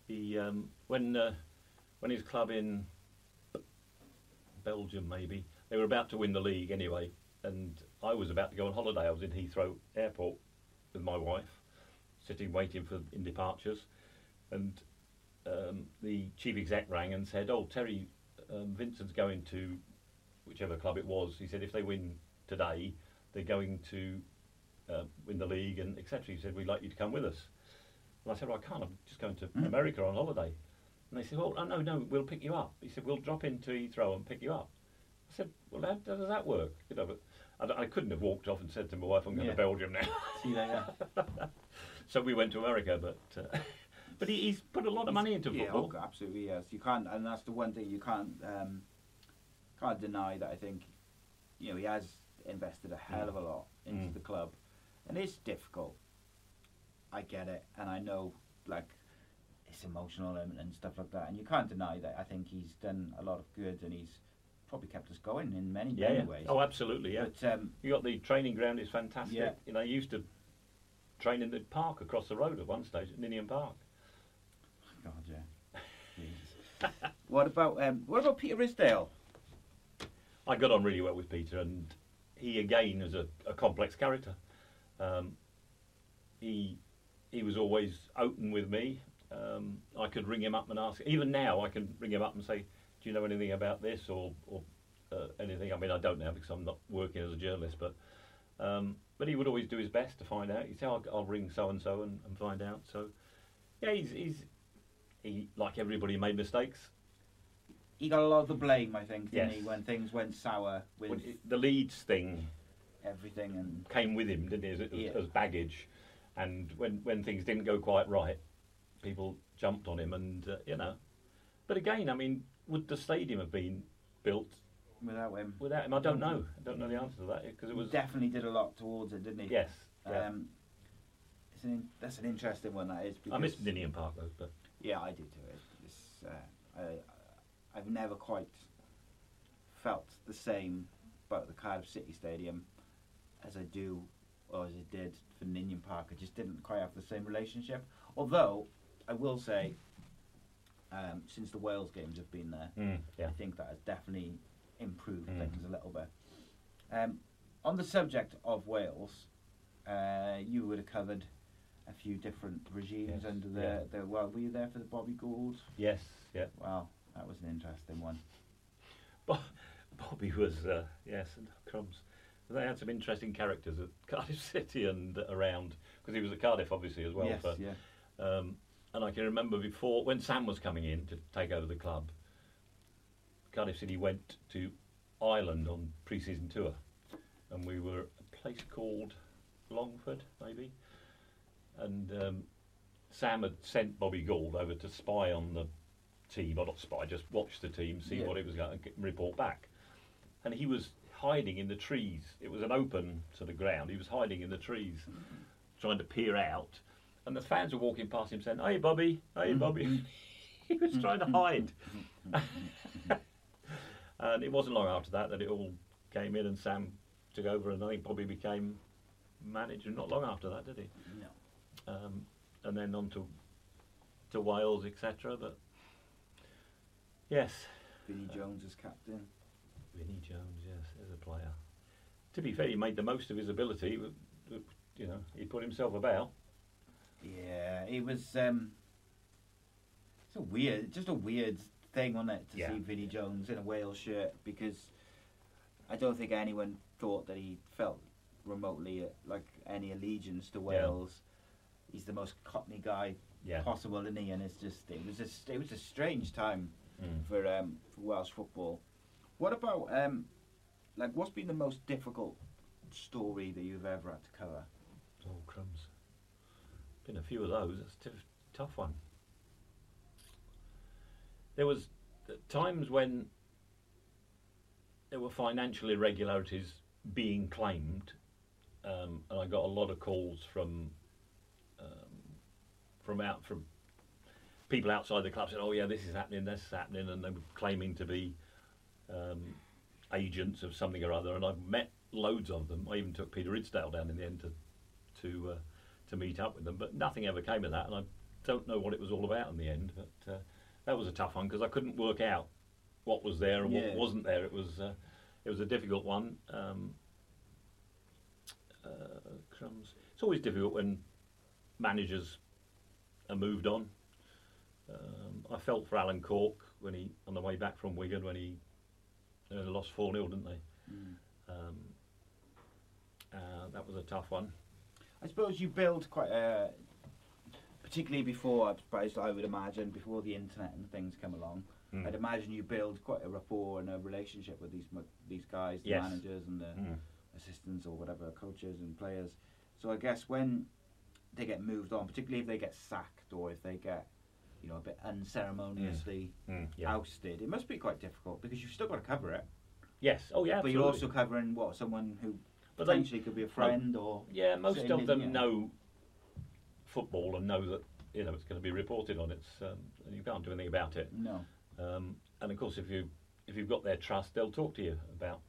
he, um, when uh, when his club in Belgium, maybe they were about to win the league anyway, and I was about to go on holiday. I was in Heathrow Airport with my wife, sitting waiting for in departures, and um, the chief exec rang and said, "Oh, Terry, um, Vincent's going to whichever club it was." He said, "If they win today, they're going to uh, win the league and etc." He said, "We'd like you to come with us." And I said, well, "I can't. I'm just going to Mm. America on holiday." And they said, "Well, no, no, no, we'll pick you up." He said, "We'll drop into Heathrow and pick you up." I said, "Well, how, how does that work?" You know, but I, I couldn't have walked off and said to my wife, "I'm going Yeah. to Belgium now." See you later. so we went to America, but uh, but he, he's put a lot of money into yeah, football. oh, absolutely, yes. You can't, and that's the one thing you can't um, can't deny that I think you know he has invested a hell of a lot into Mm. the club, and it's difficult. I get it, and I know like it's emotional and, and stuff like that, and you can't deny that. I think he's done a lot of good, and he's probably kept us going in many, Yeah, many yeah. ways. Oh, absolutely, yeah. But um, You got the training ground is fantastic. Yeah. You know, you used to train in the park across the road at one stage, at Ninian Park. God, yeah. What about um, what about Peter Ridsdale? I got on really well with Peter, and he again is a, a complex character. Um, he he was always open with me. Um, I could ring him up and ask. Even now, I can ring him up and say, "Do you know anything about this or or uh, anything?" I mean, I don't now because I'm not working as a journalist, but um, but he would always do his best to find out. He'd say, "I'll, I'll ring so and so and find out." So yeah, he's he's he like everybody made mistakes. He got a lot of the blame, I think, didn't Yes. he, when things went sour with it- the Leeds thing everything and came with him, didn't he, as, as, Yeah. as baggage. And when, when things didn't go quite right, people jumped on him, and uh, you know. But again, I mean, would the stadium have been built without him? without him? I don't know. I don't know the answer to that because it He was definitely did a lot towards it, didn't he? yes. yeah. Um, it's an, that's an interesting one. That is. I miss Ninian Park though, but Yeah, I do too. It's, uh, I, I've never quite felt the same about the Cardiff City Stadium as I do, or as I did for Ninian Park. I just didn't quite have the same relationship. Although I will say, um, since the Wales games have been there, Mm, yeah. I think that has definitely improved Mm. things a little bit. Um, on the subject of Wales, uh, you would have covered a few different regimes Yes, under the, yeah. the. Well, were you there for the Bobby Gould? yes, yeah. Wow, that was an interesting one. Bo- Bobby was uh, yes, and crumbs. They had some interesting characters at Cardiff City and around because he was at Cardiff obviously as well. yes, for, yeah. Um, and I can remember before when Sam was coming in to take over the club, Cardiff City went to Ireland on pre-season tour, and we were at a place called Longford, maybe. And um, Sam had sent Bobby Gould over to spy on the team, or not spy, just watch the team, see Yeah. what it was going to report back. And he was hiding in the trees. It was an open sort of ground. He was hiding in the trees, trying to peer out. And the fans were walking past him saying, "Hey, Bobby! Hey, Bobby!" he was trying to hide. and it wasn't long after that that it all came in, and Sam took over, and I think Bobby became manager. Not long after that, did he? No. Um, and then on to to Wales, etc. But yes, Vinnie Jones as captain. Vinnie Jones, yes, as a player. To be fair, he made the most of his ability. You know, he put himself about. Yeah, it was. Um, it's a weird, just a weird thing, wasn't it, to Yeah. see Vinnie Jones in a Wales shirt because I don't think anyone thought that he felt remotely uh, like any allegiance to Wales. He's the most Cockney guy Yeah. possible, isn't he? And it's just it was just it was a strange time Mm. for um, for Welsh football. What about um, like what's been the most difficult story that you've ever had to cover? Oh, crumbs. Been a few of those. It's a tough one. There was times when there were financial irregularities being claimed, um, and I got a lot of calls from um, from out from people outside the club saying, "Oh yeah, this is happening, this is happening," and they were claiming to be um, agents of something or other. And I've met loads of them. I even took Peter Ridsdale down in the end to to uh, to meet up with them, but nothing ever came of that, and I don't know what it was all about in the end. But uh, that was a tough one because I couldn't work out what was there and Yeah. what wasn't there. It was uh, it was a difficult one. Um, uh, crumbs. It's always difficult when managers are moved on. Um, I felt for Alan Cork when he on the way back from Wigan when he they lost four 0 didn't they? Um, uh, that was a tough one. I suppose you build quite a, particularly before, I suppose I would imagine, before the internet and things come along, Mm. I'd imagine you build quite a rapport and a relationship with these these guys, the Yes. managers and the Mm. assistants or whatever, coaches and players. So I guess when they get moved on, particularly if they get sacked or if they get, you know, a bit unceremoniously Mm, yeah. ousted, it must be quite difficult because you've still got to cover it. Yes. Oh yeah. But you're also covering what someone who potentially it could be a friend or Yeah, most of in- them yeah. know football and know that you know it's going to be reported on. It's um, you can't do anything about it. No. Um, and of course, if you if you've got their trust, they'll talk to you about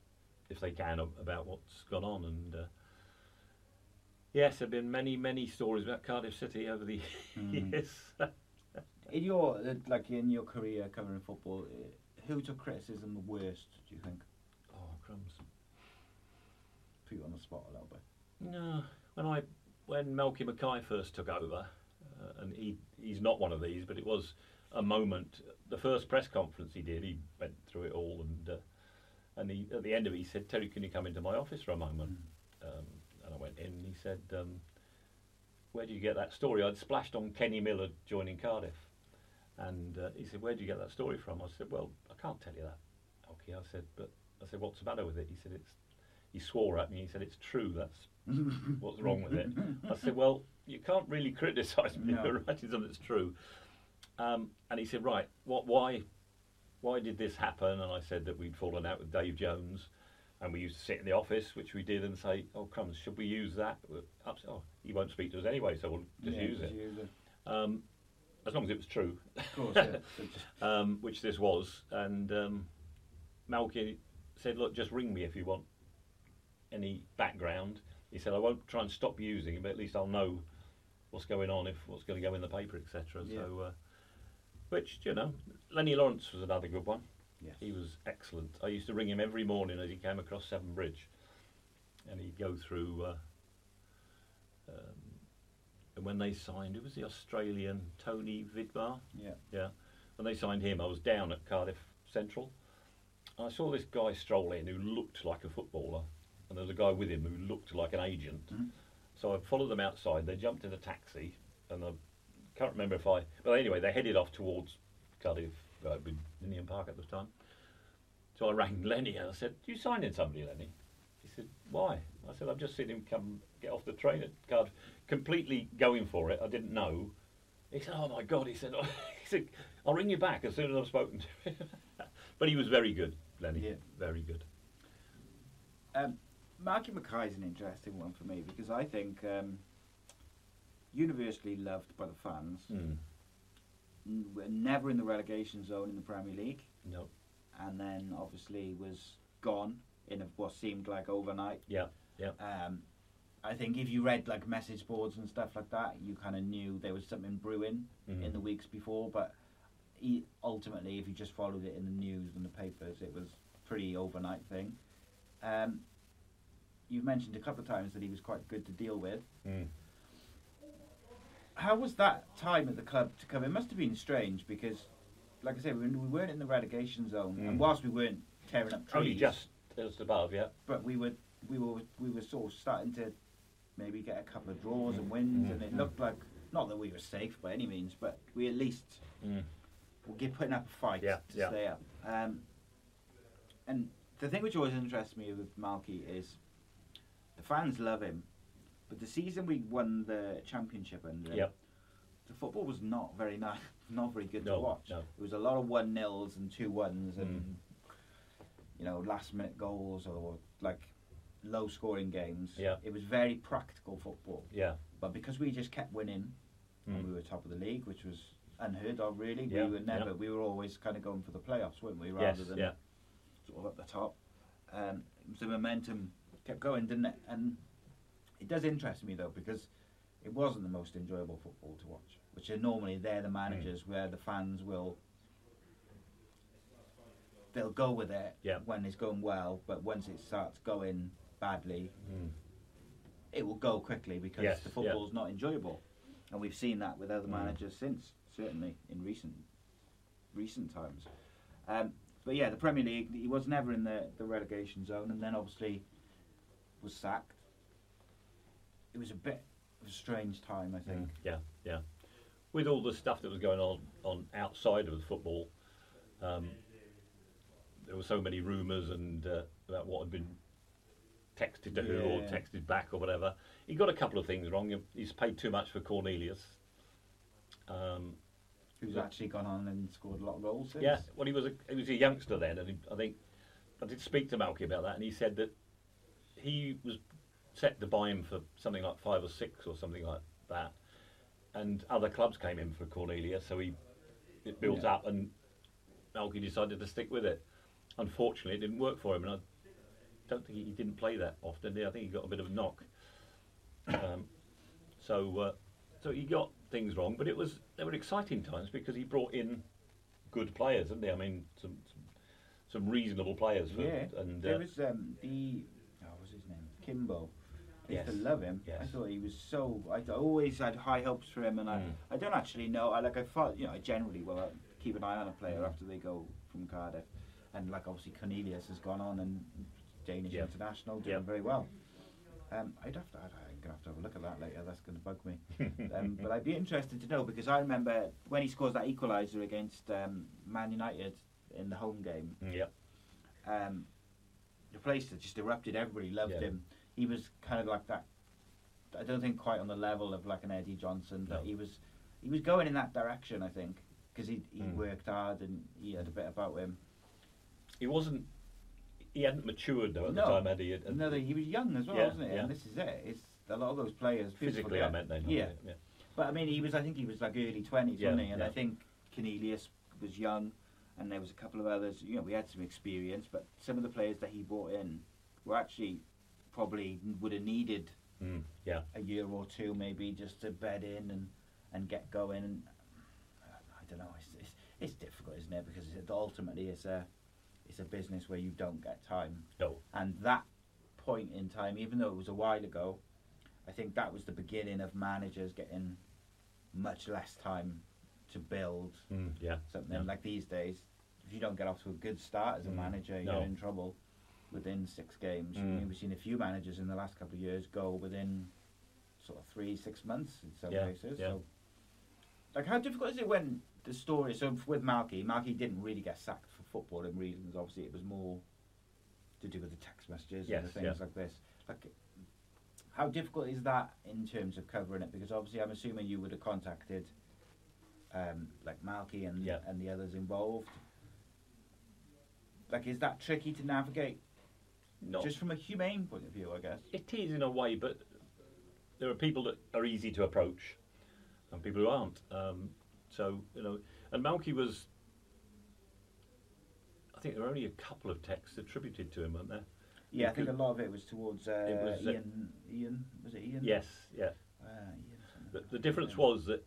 if they can about what's gone on. And uh, yes, there've been many many stories about Cardiff City over the Mm. years. In your uh, like in your career covering football, uh, who took criticism the worst? Do you think? oh crumbs! Put you on the spot a little bit. No, when I when Malky Mackay first took over, uh, and he he's not one of these, but it was a moment. The first press conference he did, he went through it all, and uh, and he at the end of it, he said, "Terry, can you come into my office for a moment?" Um, and I went in, and he said, um, "Where did you get that story?" I'd splashed on Kenny Miller joining Cardiff, and uh, he said, "Where did you get that story from?" I said, "Well, I can't tell you that." Okay, I said, "But I said, what's the matter with it?" He said, "It's." He swore at me. He said, "It's true. That's what's wrong with it." I said, "Well, you can't really criticise me No. for writing something that's true." Um, and he said, "Right, what? Why? Why did this happen?" And I said that we'd fallen out with Dave Jones, and we used to sit in the office, which we did, and say, "Oh crumbs, should we use that?" Oh, he won't speak to us anyway, so we'll just Yeah, use just it. use it. Um, as long as it was true. Of course, yeah. Um, which this was. And um, Malky said, look, just ring me if you want any background. He said, I won't try and stop using it, but at least I'll know what's going on, if what's going to go in the paper, etc. Yeah. So, uh, which, you know, Lennie Lawrence was another good one. Yes. He was excellent. I used to ring him every morning as he came across Severn Bridge. And he'd go through... Uh, um, and when they signed, who was the Australian Tony Vidmar? Yeah. Yeah. When they signed him, I was down at Cardiff Central. And I saw this guy stroll in who looked like a footballer, and there was a guy with him who looked like an agent. So I followed them outside. They jumped in a taxi, and I can't remember if I. But anyway, they headed off towards Cardiff, uh, Ninian Park at the time. So I rang Lennie and I said, you signed in somebody, Lennie?" He said, "Why?" I said, "I've just seen him come get off the train at Cardiff, completely going for it. I didn't know." He said, "Oh my God!" He said, "He said I'll ring you back as soon as I've spoken to him." but he was very good, Lennie. Yeah. Very good. Um, Malky Mackay is an interesting one for me because I think um, universally loved by the fans. Mm. N- we're never in the relegation zone in the Premier League, No. and then obviously was gone in a, what seemed like overnight. Yeah. Yeah. Um, I think if you read like message boards and stuff like that, you kind of knew there was something brewing Mhm. in the weeks before. But he, ultimately, if you just followed it in the news and the papers, it was a pretty overnight thing. Um, you've mentioned a couple of times that he was quite good to deal with. Mm. How was that time at the club to come? It must have been strange because, like I said, we, we weren't in the relegation zone, Mm. and whilst we weren't tearing up trees, Only just just above. Yeah. but we were we were we were sort of starting to maybe get a couple of draws and wins, and it looked like not that we were safe by any means, but we at least Mm. were get putting up a fight Yeah, to yeah. stay up. Um, and the thing which always interests me with Malky is the fans love him, but the season we won the championship under him, Yep. the football was not very nice, not very good No, to watch. no. It was a lot of one nils and two ones and Mm. you know last minute goals or like low scoring games. Yeah. It was very practical football. Yeah. But because we just kept winning Mm. and we were top of the league, which was unheard of really. Yeah, We were never yeah. we were always kind of going for the playoffs, weren't we? Yes, Rather than yeah. sort of at the top. Um, so momentum kept going, didn't it? And it does interest me though because it wasn't the most enjoyable football to watch. Which are normally they're the managers where the fans will they'll go with it Yeah. when it's going well, but once it starts going badly, Mm. it will go quickly because Yes, the yeah. football's not enjoyable, and we've seen that with other Mm. managers since, certainly in recent recent times. Um, but yeah, the Premier League, he was never in the, the relegation zone, and then obviously was sacked. It was a bit of a strange time, I think. Yeah, yeah. With all the stuff that was going on on outside of the football, um, there were so many rumours and uh, about what had been texted to who or Yeah. texted back or whatever. He got a couple of things wrong. He's paid too much for Cornelius. Um, Who's actually gone on and scored a lot of goals since. Yeah, well, he was a he was a youngster then, and he, I think I did speak to Malky about that, and he said that he was set to buy him for something like five or six or something like that, and other clubs came in for Cornelia, so he it built Yeah. up, and Malky decided to stick with it. Unfortunately, it didn't work for him, and I don't think he, he didn't play that often. I think he got a bit of a knock. Um, so, uh, so he got things wrong, but it was they were exciting times because he brought in good players, didn't he? I mean, some some, some reasonable players. For, Yeah, and there uh, was um, the oh, what was his name? Kimbo. I used to love him. I thought he was so. I always had high hopes for him, and I, Mm. I don't actually know. I like I thought you know I generally will uh, keep an eye on a player Mm. after they go from Cardiff, and like obviously Cornelius has gone on and Danish Yeah. international doing Yeah. very well. Um, I'd have to. I'd, I'm gonna have to have a look at that later. That's gonna bug me. um, but I'd be interested to know because I remember when he scores that equaliser against um, Man United in the home game yeah, um, the place that just erupted. Everybody loved Yeah. him. He was kind of like that. I don't think quite on the level of like an Eddie Johnson, but No. he was he was going in that direction. I think because he he Mm. worked hard and he had a bit about him. he wasn't. He hadn't matured though at no, the time, had he? And no, he was young as well, Yeah, wasn't he? yeah. And this is it. It's a lot of those players. physically, I meant then. Yeah, yeah. but I mean, he was. I think he was like early twenties, wasn't he? And I think Cornelius was young, and there was a couple of others. You know, we had some experience, but some of the players that he brought in were actually probably would have needed Mm, yeah. a year or two, maybe just to bed in and and get going. And I don't know. It's it's, it's difficult, isn't it? Because it, ultimately, it's a it's a business where you don't get time. No. And that point in time, even though it was a while ago, I think that was the beginning of managers getting much less time to build Mm, yeah. something. yeah. Like these days, if you don't get off to a good start as a Mm, manager, no. you're in trouble within six games. Mm. we've seen a few managers in the last couple of years go within sort of three, six months in some Yeah, cases. yeah. So, like, how difficult is it when the story? So with Malky, Malky didn't really get sacked for footballing reasons. Obviously, it was more to do with the text messages and Yes, the things yeah. like this. Like, how difficult is that in terms of covering it? Because obviously, I'm assuming you would have contacted, um, like Malky and and the others involved. Like, is that tricky to navigate? Not Just from a humane point of view, I guess. It is in a way, but there are people that are easy to approach, and people who aren't. Um, so you know, and Malky was. I think there were only a couple of texts attributed to him, weren't there? Yeah, I think a lot of it was towards uh, It was, uh, Ian. Ian was it Ian? Yes, yeah. Uh, Ian The, the difference was that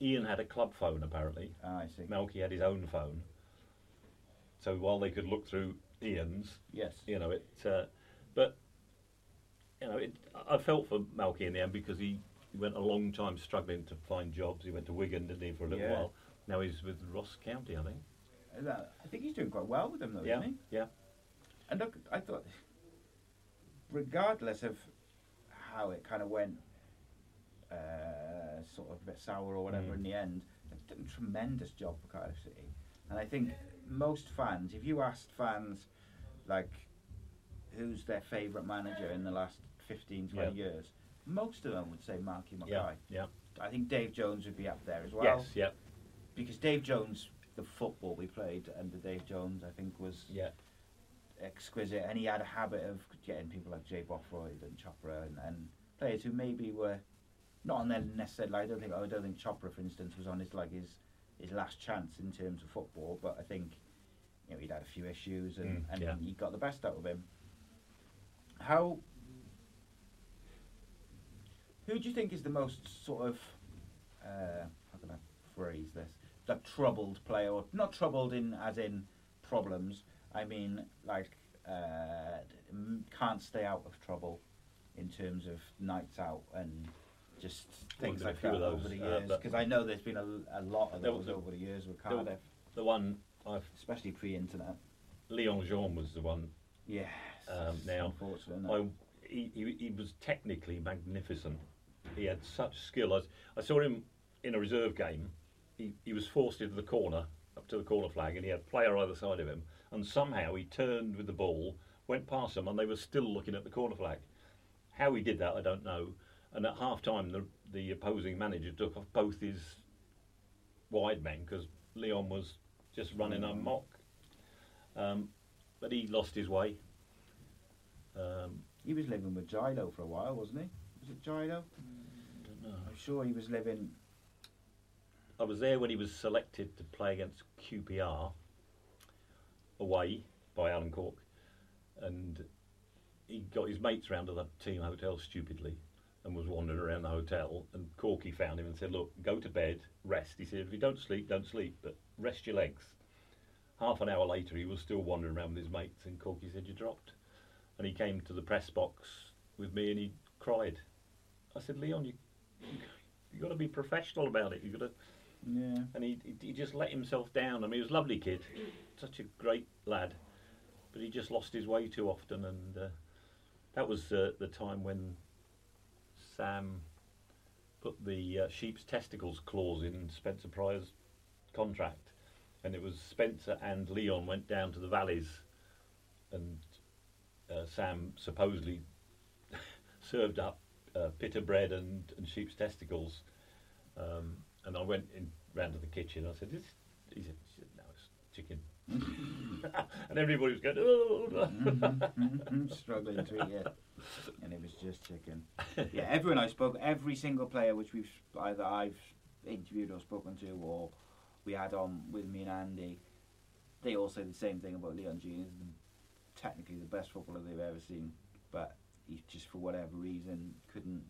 Ian had a club phone apparently. Ah, I see. Malky had his own phone. So while they could look through Ian's, Yes. you know it. Uh, but you know, it, I felt for Malky in the end because he, he went a long time struggling to find jobs. He went to Wigan, didn't he, for a little Yeah. while. Now he's with Ross County, I think. I think he's doing quite well with them, though, yeah, isn't he? yeah. And look, I thought, regardless of how it kind of went, uh, sort of a bit sour or whatever Mm. in the end, they've done a tremendous job for Cardiff City. And I think most fans, if you asked fans, like, who's their favourite manager in the last 15, 20 Yeah. years, most of them would say Malky Yeah, Mackay. yeah. I think Dave Jones would be up there as well. yes, yeah, Because Dave Jones, the football we played under Dave Jones, I think was yeah. exquisite, and he had a habit of getting people like Jay Bothroyd and Chopra and, and players who maybe were not on their necessarily. I don't think I don't think Chopra, for instance, was on his like his his last chance in terms of football, but I think you know he'd had a few issues and, Mm, and yeah. he got the best out of him. How? Who do you think is the most sort of uh, how can I phrase this? The troubled player, or not troubled in as in problems, I mean, like, uh, can't stay out of trouble in terms of nights out and just things like that over the uh, years. Because I know there's been a, a lot of those was over the years with Cardiff, The one especially pre-internet. Leon Jeanne was the one. Yes. Um, now. I, he, he, he was technically magnificent. He had such skill. I, I saw him in a reserve game. He, he was forced into the corner, up to the corner flag, and he had a player either side of him. And somehow he turned with the ball, went past them, and they were still looking at the corner flag. How he did that, I don't know. And at half time, the, the opposing manager took off both his wide men because Leon was just running amok. Um, but he lost his way. Um, He was living with Gilo for a while, wasn't he? Was it Gilo? don't know. I'm sure he was living. I was there when he was selected to play against QPR away by Alan Cork, and he got his mates round to the team hotel stupidly and was wandering around the hotel. And Corky found him and said, "Look, go to bed, rest." He said, "If you don't sleep, don't sleep, but rest your legs." Half an hour later, he was still wandering around with his mates, and Corky said, "You dropped." And he came to the press box with me, and he cried. I said, "Leon, you you got to be professional about it. You got to." Yeah. and he, he he just let himself down. I mean, he was a lovely kid, such a great lad, but he just lost his way too often, and uh, that was uh, the time when Sam put the uh, sheep's testicles clause in Spencer Prior's contract, and it was Spencer and Leon went down to the valleys, and uh, Sam supposedly served up uh, pitta bread and, and sheep's testicles. Um, and I went in round to the kitchen. And I said, "This," he said "No, it's chicken." and everybody was going, "Oh!" Mhm, struggling to eat it, and it was just chicken. Yeah, everyone I spoke, every single player which we've either I've interviewed or spoken to, or we had on with me and Andy, they all say the same thing about Leon Jeanne. He's technically the best footballer they've ever seen, but he just for whatever reason couldn't.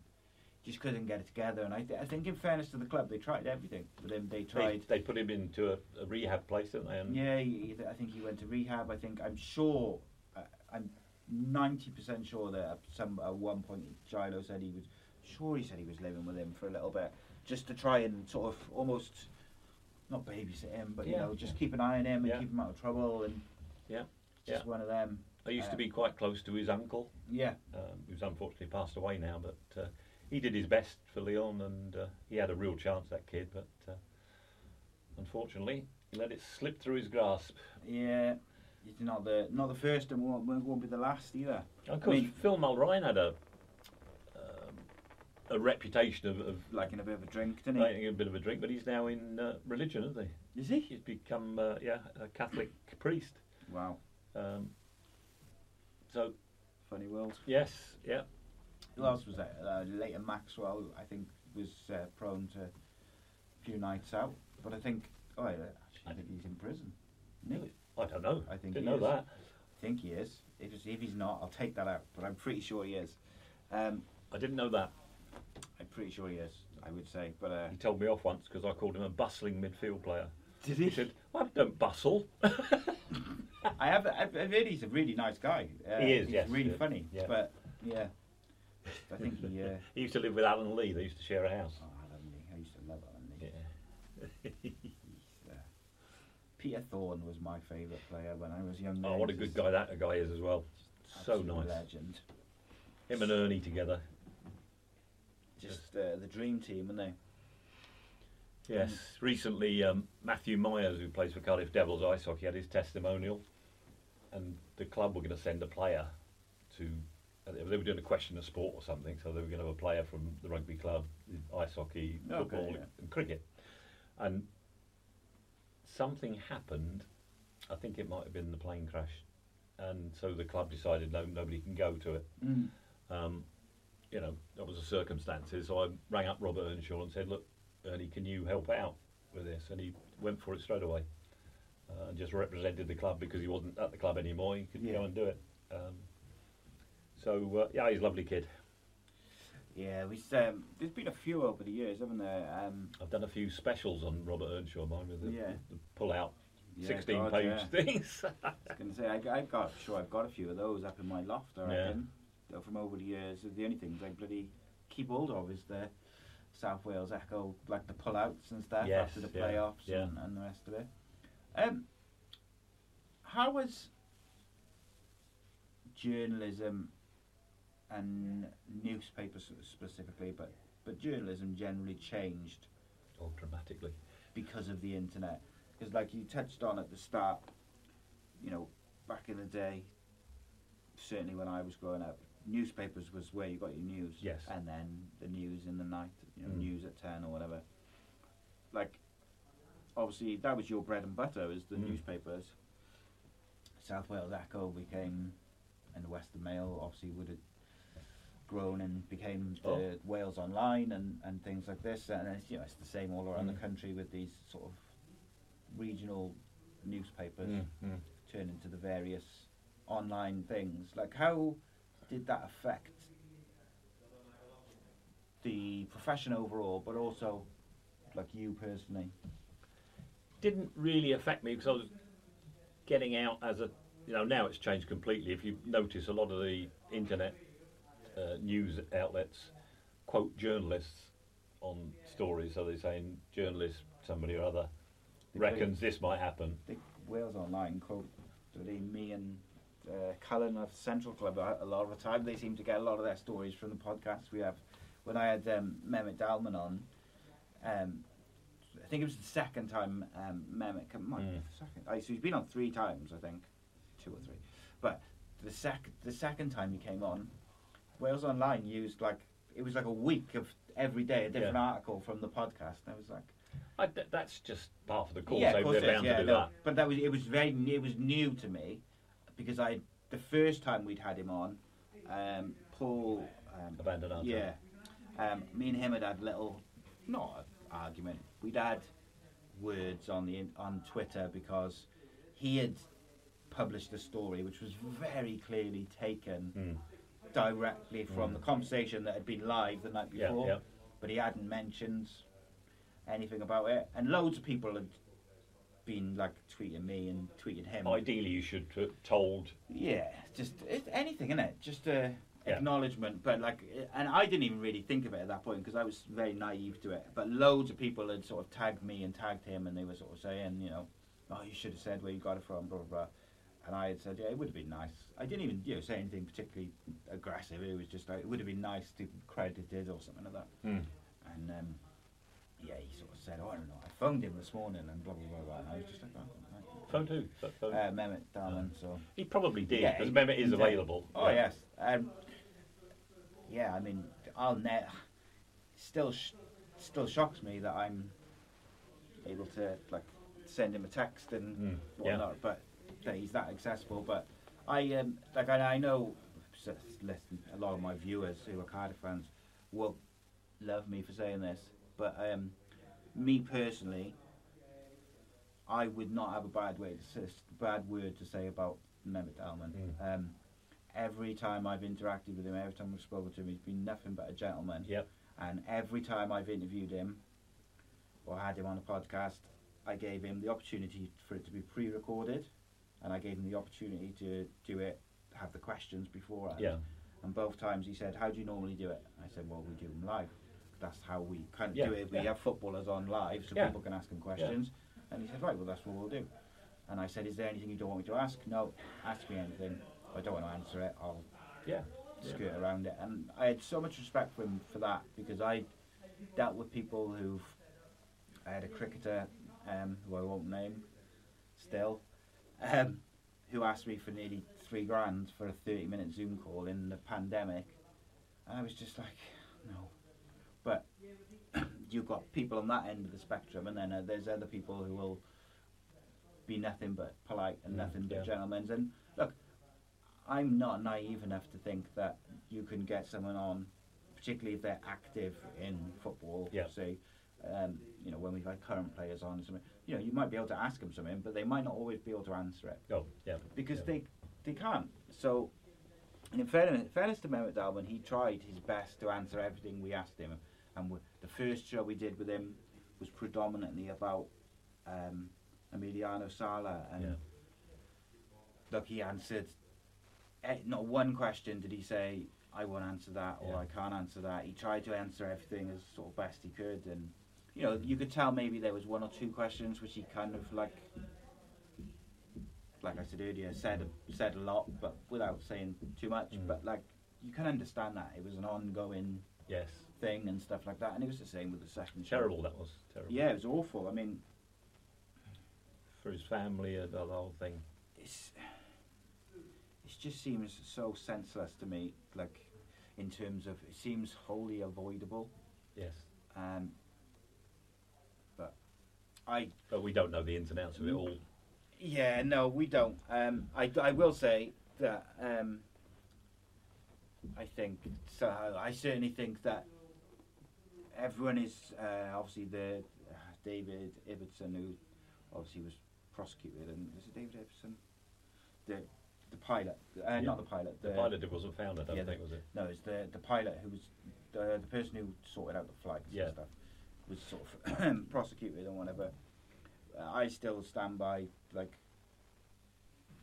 Just couldn't get it together, and I, th- I think, in fairness to the club, they tried everything with him. They They, tried they put him into a, a rehab place, didn't they? And yeah, he, I think he went to rehab. I think I'm sure. Uh, I'm ninety percent sure that at some at one point Gilo said he was sure he said he was living with him for a little bit, just to try and sort of almost not babysit him, but you Yeah, know just yeah. keep an eye on him and Yeah. keep him out of trouble and Yeah, just one of them. I used to Um, be quite close to his uncle, Yeah, um, who's unfortunately passed away now, but uh, he did his best for Leon, and uh, he had a real chance, that kid, but uh, unfortunately, he let it slip through his grasp. yeah. He's not the not the first and won't, won't be the last either. Of course, mean- Phil Mulryne had a um, a reputation of, of Liking a bit of a drink, didn't he? liking a bit of a drink, but he's now in uh, religion, isn't he? Is he? He's become uh, yeah a Catholic priest. Wow, Um, so funny world. yes, yeah, Who else was there? Uh, Layton Maxwell, I think, was uh, prone to a few nights out. But I think, oh, I actually I think he's in prison. isn't? I don't know. I think didn't he know is. that. I think he is. If, it's, if he's not, I'll take that out. But I'm pretty sure he is. Um, I didn't know that. I'm pretty sure he is. I would say. But uh, He told me off once because I called him a bustling midfield player. did He He said, "I don't bustle." I have. I've I've heard he's a really nice guy. Uh, He is, He's yes, really yeah, funny. yeah. But yeah, I think he. Uh, he used to live with Alan Lee. They used to share a house. oh, Alan Lee. I used to love Alan Lee. Yeah. Uh, Peter Thorne was my favourite player when I was younger. Oh, what a good guy that guy is as well. So nice. Legend. Him and Ernie together. Just uh, the dream team, weren't they? Yes. Recently, um, Matthew Myers, who plays for Cardiff Devils ice hockey, had his testimonial, and the club were going to send a player to. Uh, They were doing a question of sport or something, so they were going to have a player from the rugby club, ice hockey, Okay, football, yeah. and cricket. And something happened. I think it might have been the plane crash, and so the club decided no, nobody can go to it. Mm. Um, you know, that was the circumstances. So I rang up Robert Earnshaw and said, look, Ernie, can you help out with this? And he went for it straight away uh, and just represented the club because he wasn't at the club anymore. He could Yeah. go and do it. Um, so, uh, yeah, he's a lovely kid. Yeah, um, there's been a few over the years, haven't there? Um, I've done a few specials on Robert Earnshaw, mine with the, Yeah. the pull out Yeah, 16 God, page yeah. things. I was going to say, I, I got sure I've got a few of those up in my loft. I reckon from over the years. The only things I bloody keep hold of is the South Wales Echo, like the pullouts and stuff Yes, after the playoffs. And, and the rest of it. Um, how has journalism and newspapers specifically, but but journalism generally changed oh, dramatically. because of the internet. Because, like you touched on at the start, you know, back in the day, certainly when I was growing up, newspapers was where you got your news. Yes. And then the news in the night, you know, Mm. news at 10 or whatever. Like, obviously, that was your bread and butter, is the Mm. newspapers. South Wales Echo became, and the Western Mail obviously would have grown and became the Oh. Wales Online and, and things like this. And it's, you know, it's the same all around Mm. the country with these sort of regional newspapers Mm, mm. turn into the various online things. Like, how did that affect the profession overall, but also like you personally? didn't really affect me because I was getting out as a you know now it's changed completely. If you notice, a lot of the internet uh, news outlets quote journalists on stories. So they're saying journalist somebody or other They reckons this might happen. I think Wales Online quote bloody me and uh, Cullen of Central Club a a lot of the time. They seem to get a lot of their stories from the podcasts we have. When I had um, Mehmet Dalman on, um, I think it was the second time um, Mehmet come might be Mm. second. Oh, so he's been on three times, I think, two or three. But the sec the second time he came on, Wales Online used like it was like a week of every day a different Yeah. article from the podcast. And I was like, I, th- that's just part of the course. yeah, of course they're it is, bound yeah, to do no, that. But that was it was very n- it was new to me because I the first time we'd had him on, um, Paul um, Abbandonato. Yeah, um, me and him had had little not an argument. We'd had words on the on Twitter because he had published a story which was very clearly taken Mm. Directly from Mm. the conversation that had been live the night before, yeah. but he hadn't mentioned anything about it. And loads of people had been like tweeting me and tweeting him. Ideally, you should have told. Yeah, just it's anything, innit? Just a Yeah. acknowledgement. But like, and I didn't even really think of it at that point because I was very naive to it. But loads of people had sort of tagged me and tagged him, and they were sort of saying, you know, oh, you should have said where you got it from, blah blah blah. And I had said, yeah, it would have been nice. I didn't even, you know, say anything particularly aggressive. It was just like, it would have been nice to be credited or something like that. Mm. And um, yeah, he sort of said, oh, I don't know. I phoned him this morning and blah blah blah. blah. And I was just like, oh, right. Phone who? Ph- phone- Uh, Mehmet Dalman, so. He probably did Yeah, because Mehmet is available. Oh Yeah. yes. Um, yeah, I mean, I'll net. Still, sh- still shocks me that I'm able to like send him a text and Mm, yeah. whatnot, but that he's that accessible. But I um, like I, I know listen, a lot of my viewers who are Cardiff fans will love me for saying this, but um, me personally, I would not have a bad way bad word to say about Mehmet Dalman. Mm. Um, every time I've interacted with him, every time I've spoken to him, he's been nothing but a gentleman. Yep. And every time I've interviewed him or had him on a podcast, I gave him the opportunity for it to be pre-recorded, and I gave him the opportunity to do it, have the questions beforehand. Yeah. And both times he said, "How do you normally do it?" I said, "Well, we do them live. That's how we kind of Yeah, do it. We yeah. have footballers on live, so people can ask them questions." And he said, "Right, well, that's what we'll do." And I said, "Is there anything you don't want me to ask?" No, ask me anything. If I don't want to answer it, I'll Yeah. skirt around it. And I had so much respect for him for that because I dealt with people who've. I had a cricketer um, who I won't name still, um, who asked me for nearly three grand for a 30 minute Zoom call in the pandemic. And I was just like, no. But you've got people on that end of the spectrum, and then uh, there's other people who will be nothing but polite and Mm, nothing but gentlemen. And look, I'm not naive enough to think that you can get someone on, particularly if they're active in football. Yeah. Say, um, you know, when we've had current players on, something, you know, you might be able to ask them something, but they might not always be able to answer it Oh, yeah. because yeah. they they can't. So, and in fairness, fairness to Mehmet Dalman, he tried his best to answer everything we asked him. And w- the first show we did with him was predominantly about um, Emiliano Sala, and Yeah. look, he answered. eh, Not one question did he say, "I won't answer that" or Yeah. "I can't answer that." He tried to answer everything as sort of best he could, and you know, you could tell maybe there was one or two questions which he kind of like, like I said earlier, said said a lot, but without saying too much. Mm. But like, you can understand that it was an ongoing Yes. thing and stuff like that, and it was the same with the second show. Terrible, that was. Terrible. Yeah, it was awful. I mean, For his family, and the whole thing. it's it just seems so senseless to me. Like, in terms of it seems wholly avoidable. Yes. Um, I But we don't know the ins and outs of it all. Yeah, no, we don't. Um, I, I will say that um, I think so. I certainly think that everyone is uh, obviously the uh, David Ibbotson who obviously was prosecuted and is it David Ibbotson? The the pilot, uh, Yeah. not the pilot. The pilot that wasn't found, I don't think, was it? No, it's the the pilot who was the the person who sorted out the flights Yeah. and stuff was sort of prosecuted and whatever. Uh, I still stand by like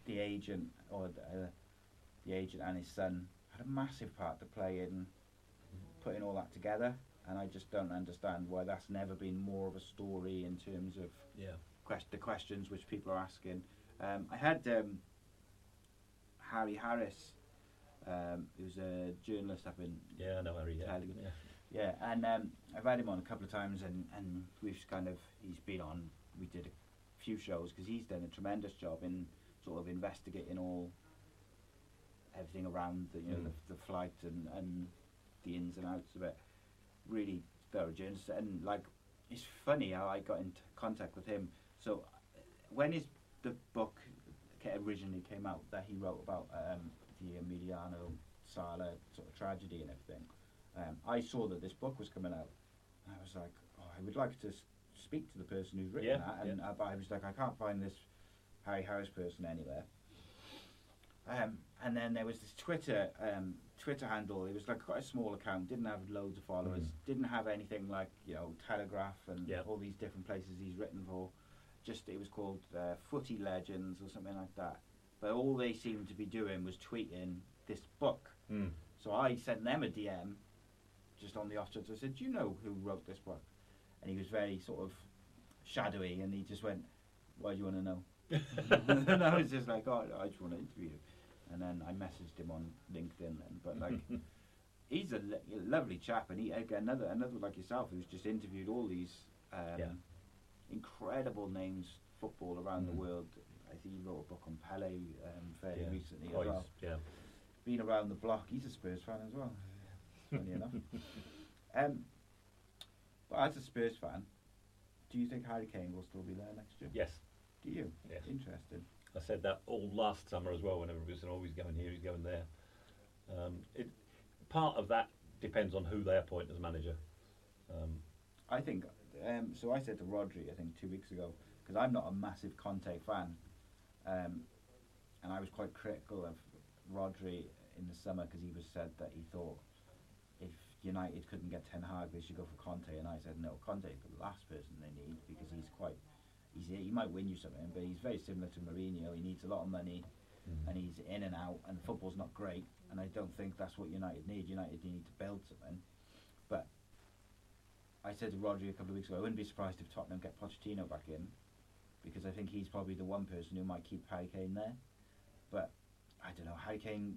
the agent or the, uh, the agent and his son had a massive part to play in putting all that together, and I just don't understand why that's never been more of a story in terms of Yeah. quest- the questions which people are asking. Um, I had um, Harry Harris, um, who's a journalist up in Yeah, I know Harry. Yeah. Yeah. Yeah, and um, I've had him on a couple of times, and, and we've kind of he's been on. We did a few shows because he's done a tremendous job in sort of investigating all everything around the you know Mm. the, the flight and, and the ins and outs of it. Really thorough journalist, and like it's funny how I got into contact with him. So uh, when his the book originally came out that he wrote about um, the Emiliano Sala sort of tragedy and everything, um, I saw that this book was coming out, I was like, oh, I would like to speak to the person who's written Yeah, that, and uh, but I was like, I can't find this Harry Harris person anywhere. Um, and then there was this Twitter um, Twitter handle. It was like quite a small account. Didn't have loads of followers. Mm. Didn't have anything like you know Telegraph and Yeah. all these different places he's written for. Just it was called uh, Footy Legends or something like that. But all they seemed to be doing was tweeting this book. Mm. So I sent them a DM, just on the off chance. I said, "Do you know who wrote this book?" And he was very sort of shadowy, and he just went, "Why do you want to know?" and I was just like, "Oh, I just want to interview you." And then I messaged him on LinkedIn, then, but like, he's a lo- lovely chap, and he again, another another like yourself who's just interviewed all these um, Yeah. incredible names football around the Mm. world. I think he wrote a book on Pele um, fairly Yeah. recently as well yeah. been around the block. He's a Spurs fan as well, funny enough. Um, but as a Spurs fan, do you think Harry Kane will still be there next year? Yes. Do you? Yes. Interesting. I said that all last summer as well. Whenever we said, "Oh, he's going here, he's going there." Um, it, part of that depends on who they appoint as manager. Um, I think. Um, so I said to Rodri, I think two weeks ago, because I'm not a massive Conte fan, um, and I was quite critical of Rodri in the summer because he was said that he thought United couldn't get Ten Hag, they should go for Conte, and I said no, Conte is the last person they need because he's quite. He's, he might win you something, but he's very similar to Mourinho. He needs a lot of money, mm. and he's in and out, and football's not great. And I don't think that's what United need. United need to build something. But I said to Rodri a couple of weeks ago, I wouldn't be surprised if Tottenham get Pochettino back in, because I think he's probably the one person who might keep Harry Kane there. But I don't know, Harry Kane.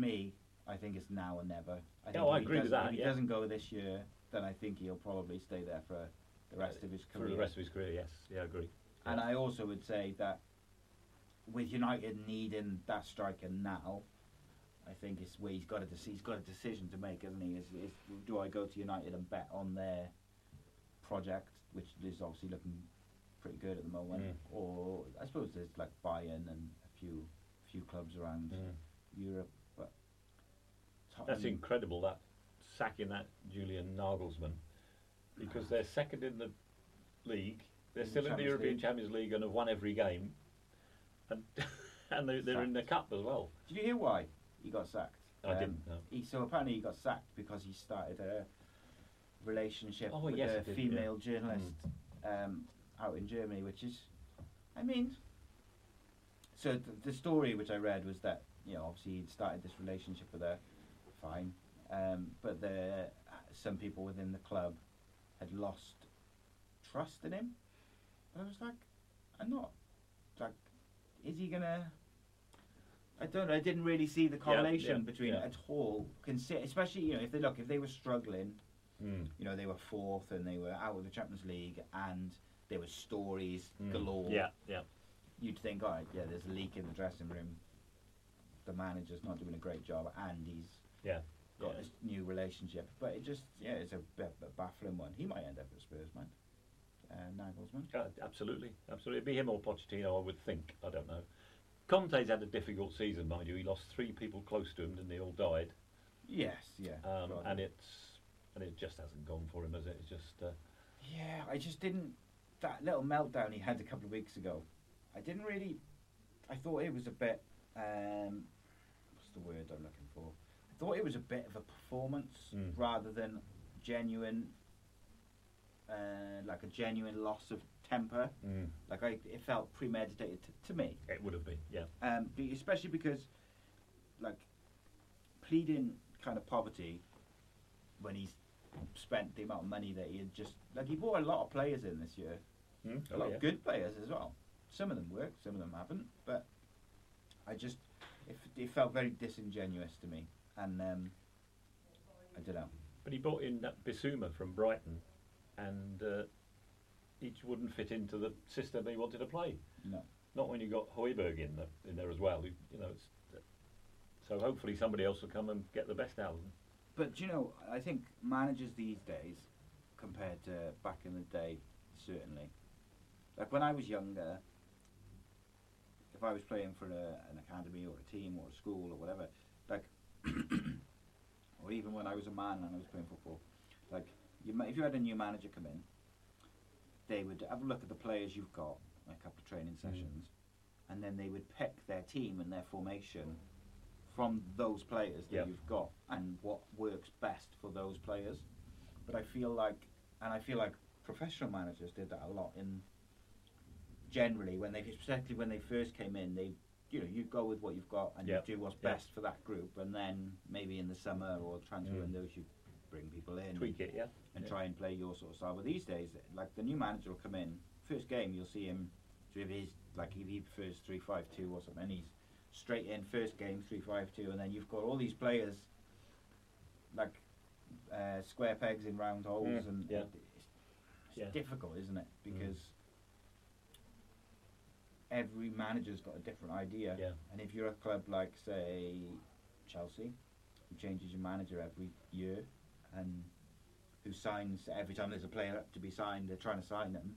Me, I think it's now or never. I think oh, I agree with doesn't- that, If he yeah. doesn't go this year, then I think he'll probably stay there for the rest of his career. for the rest of his career, yes, yeah, I agree. And I also would say that with United needing that striker now, I think it's where he's got a he's got a decision to make, isn't he? Is, is do I go to United and bet on their project, which is obviously looking pretty good at the moment, Mm. or I suppose there's like Bayern and a few few clubs around Mm. Europe, That's incredible that sacking that Julian Nagelsmann because they're second in the league. They're In the still in the European League. Champions League and have won every game, and and they, they're in the cup as well. Did you hear why he got sacked? Um, I didn't, no. He, so apparently he got sacked because he started a relationship Oh, with yes, a did, female yeah. journalist um, out in Germany, which is, I mean, so th- the story which I read was that you know obviously he'd started this relationship with her, fine, um, but the some people within the club had lost trust in him. I was like, I'm not like, is he gonna? I don't know. I didn't really see the correlation yeah, between yeah. at all. Consi- especially you know if they look if they were struggling, Mm. you know they were fourth and they were out of the Champions League and there were stories Mm. galore. Yeah, yeah. You'd think, all right, yeah, there's a leak in the dressing room. The manager's not doing a great job, and he's Yeah. got yeah. this new relationship. But it just, yeah, it's a a baffling one. He might end up at Spurs, man. Uh, Nagelsmann. Uh, absolutely, absolutely. It'd be him or Pochettino, I would think. I don't know. Conte's had a difficult season, mind you. He lost three people close to him, and they all died. Yes, yeah. Um, and it's and it just hasn't gone for him, has it? It's just uh, Yeah, I just didn't. That little meltdown he had a couple of weeks ago, I didn't really. I thought it was a bit. Um, what's the word I'm looking for? I thought it was a bit of a performance Mm. rather than genuine. Uh, like a genuine loss of temper. mm, Like I, it felt premeditated t- to me. it would have been. Yeah, Um, especially because, like, pleading kind of poverty when he's spent the amount of money that he had just like he bought a lot of players in this year, Mm, a oh, lot yeah. of good players as well. Some of them worked, some of them haven't. But I just it, it felt very disingenuous to me, and um, I don't know. But he brought in that Bissouma from Brighton, and uh, each wouldn't fit into the system he wanted to play. No. Not when you got Højbjerg in there, in there as well. who, You know, it's, so hopefully somebody else will come and get the best out of them. But you know, I think managers these days, compared to back in the day, certainly. Like when I was younger, if I was playing for a, an academy or a team or a school or whatever, or even when I was a man and I was playing football, like, you, if you had a new manager come in, they would have a look at the players you've got, a couple of training mm. sessions, and then they would pick their team and their formation from those players that Yeah. you've got and what works best for those players. But I feel like, and I feel like professional managers did that a lot in generally when they, especially when they first came in, they, you know, you go with what you've got and Yep. you do what's Yep. best for that group, and then maybe in the summer or transfer Mm. windows you bring people in Tweak it, yeah. and yeah. try and play your sort of style. But these days, like the new manager will come in, first game you'll see him, if he's like if he prefers three five two or something, and he's straight in first game three five two, and then you've got all these players like uh, square pegs in round holes, Mm, and yeah. it's, it's Yeah. difficult, isn't it? Because every manager's got a different idea, Yeah. and if you're a club like say Chelsea, who changes your manager every year, and who signs every time there's a player up to be signed, they're trying to sign them.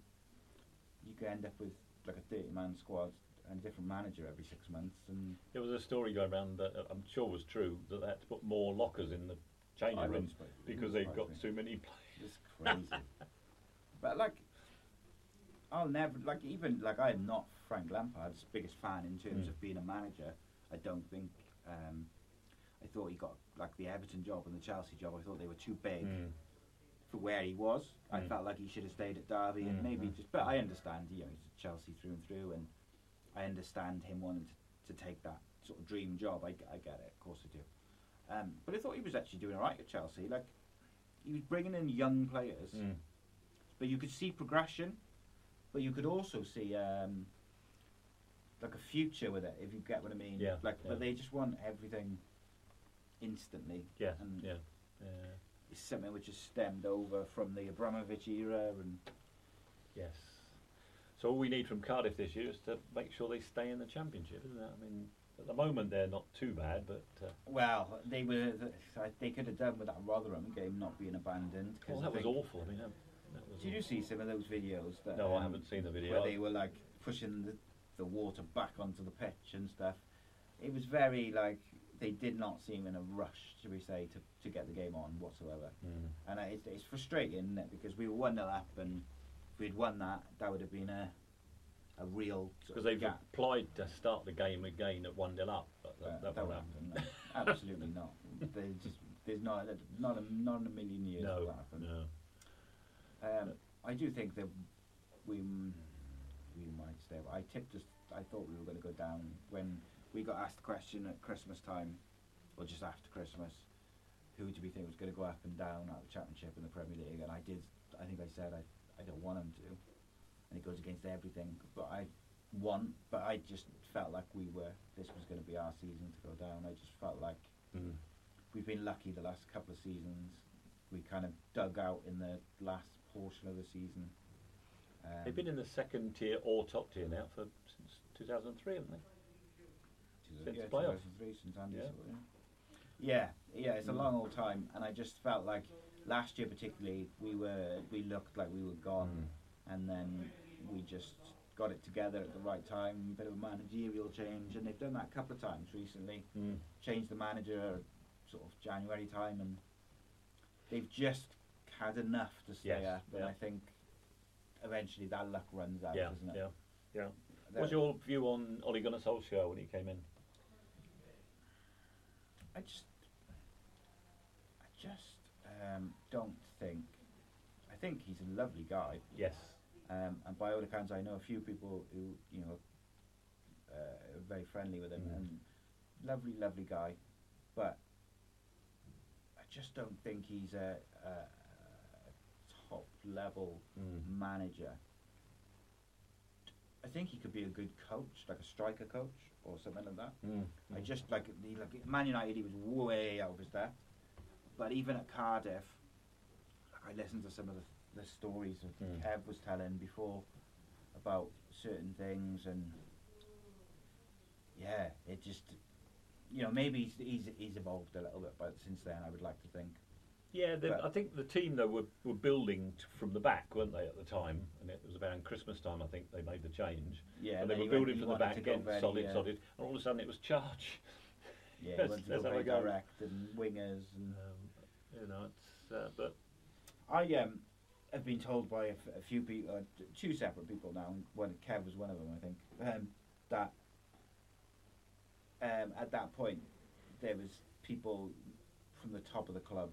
You could end up with like a thirty-man squad and a different manager every six months, and There was a story going around that uh, I'm sure was true that they had to put more lockers in the changing I room because they've got me. too many players. it's crazy. but like, I'll never like even like I'm not Frank Lampard's biggest fan in terms Mm. of being a manager. I don't think. Um, I thought he got like the Everton job and the Chelsea job. I thought they were too big. Mm. for where he was. I Mm. felt like he should have stayed at Derby and Mm, maybe mm, just. But I understand, you know, he's Chelsea through and through, and I understand him wanting to, to take that sort of dream job. I get it, of course I do. Um, but I thought he was actually doing all right at Chelsea. Like he was bringing in young players, Mm. but you could see progression, but you could also see um, like a future with it, if you get what I mean. Yeah, Like, yeah. but they just want everything instantly. Yeah, and yeah. Uh, it's something which has stemmed over from the Abramovich era and yes. So all we need from Cardiff this year is to make sure they stay in the championship, isn't it? I mean, At the moment, they're not too bad, but uh, Well, they were. They could have done with that Rotherham game not being abandoned. well, that was awful. I mean, that, that was Did you see some of those videos? That, No, I um, haven't seen the video. Where they were like pushing the, the water back onto the pitch and stuff. It was very like they did not seem in a rush, should we say, to, to get the game on whatsoever. Mm. And it's, it's frustrating isn't it? because we were one 0 up, and if we'd won that, that would have been a a real sort because of they've gap. applied to start the game again at one 0 up. But that, that, won't happen. no. Absolutely not. There's just there's not a, not a, not in a million years No, that happen. no. Um, I do think that we we might stay. I tipped us. I thought we were going to go down when we got asked the question at Christmas time, or just after Christmas. Who do we think was going to go up and down at the Championship and the Premier League? And I did. I think I said I, I don't want them to, and it goes against everything. But I want. But I just felt like we were. This was going to be our season to go down. I just felt like Mm. we've been lucky the last couple of seasons. We kind of dug out in the last portion of the season. Um, They've been in the second tier or top tier now for since 2003, haven't they? Since yeah, the playoff. 2003, since Andy Yeah. sort of- yeah, yeah, it's a Mm. long old time, and I just felt like last year particularly we were we looked like we were gone, and then we just got it together at the right time. A bit of a managerial change, and they've done that a couple of times recently. Mm. Changed the manager sort of January time, and they've just had enough to stay Yes, up. And yeah. I think eventually that luck runs out, Yeah, doesn't it? yeah, yeah. What's your view on Ole Gunnar Solskjaer when he came in? I just, I just um, don't think. I think he's a lovely guy. Yes. Um, and by all accounts, I know a few people who you know uh, are very friendly with him Mm. and lovely, lovely guy. But I just don't think he's a, a, level Mm. manager. I think he could be a good coach, like a striker coach or something like that. Mm, I just like the like Man United, he was way out of his depth. But even at Cardiff, like, I listened to some of the, the stories that Mm. Kev was telling before about certain things, and yeah, it just you know maybe he's he's, he's evolved a little bit, but since then I would like to think. Yeah, the, I think the team though were, were building t- from the back, weren't they, at the time? And it was around Christmas time, I think they made the change. Yeah, and they were building from the back again, very, solid, uh, solid. And all of a sudden it was charge. Yeah, That's- went to that's very direct and wingers and. Um, you know, it's uh, but I um, have been told by a, f- a few people, uh, t- two separate people now. One, Kev was one of them, I think. Um, that um, at that point there was people from the top of the club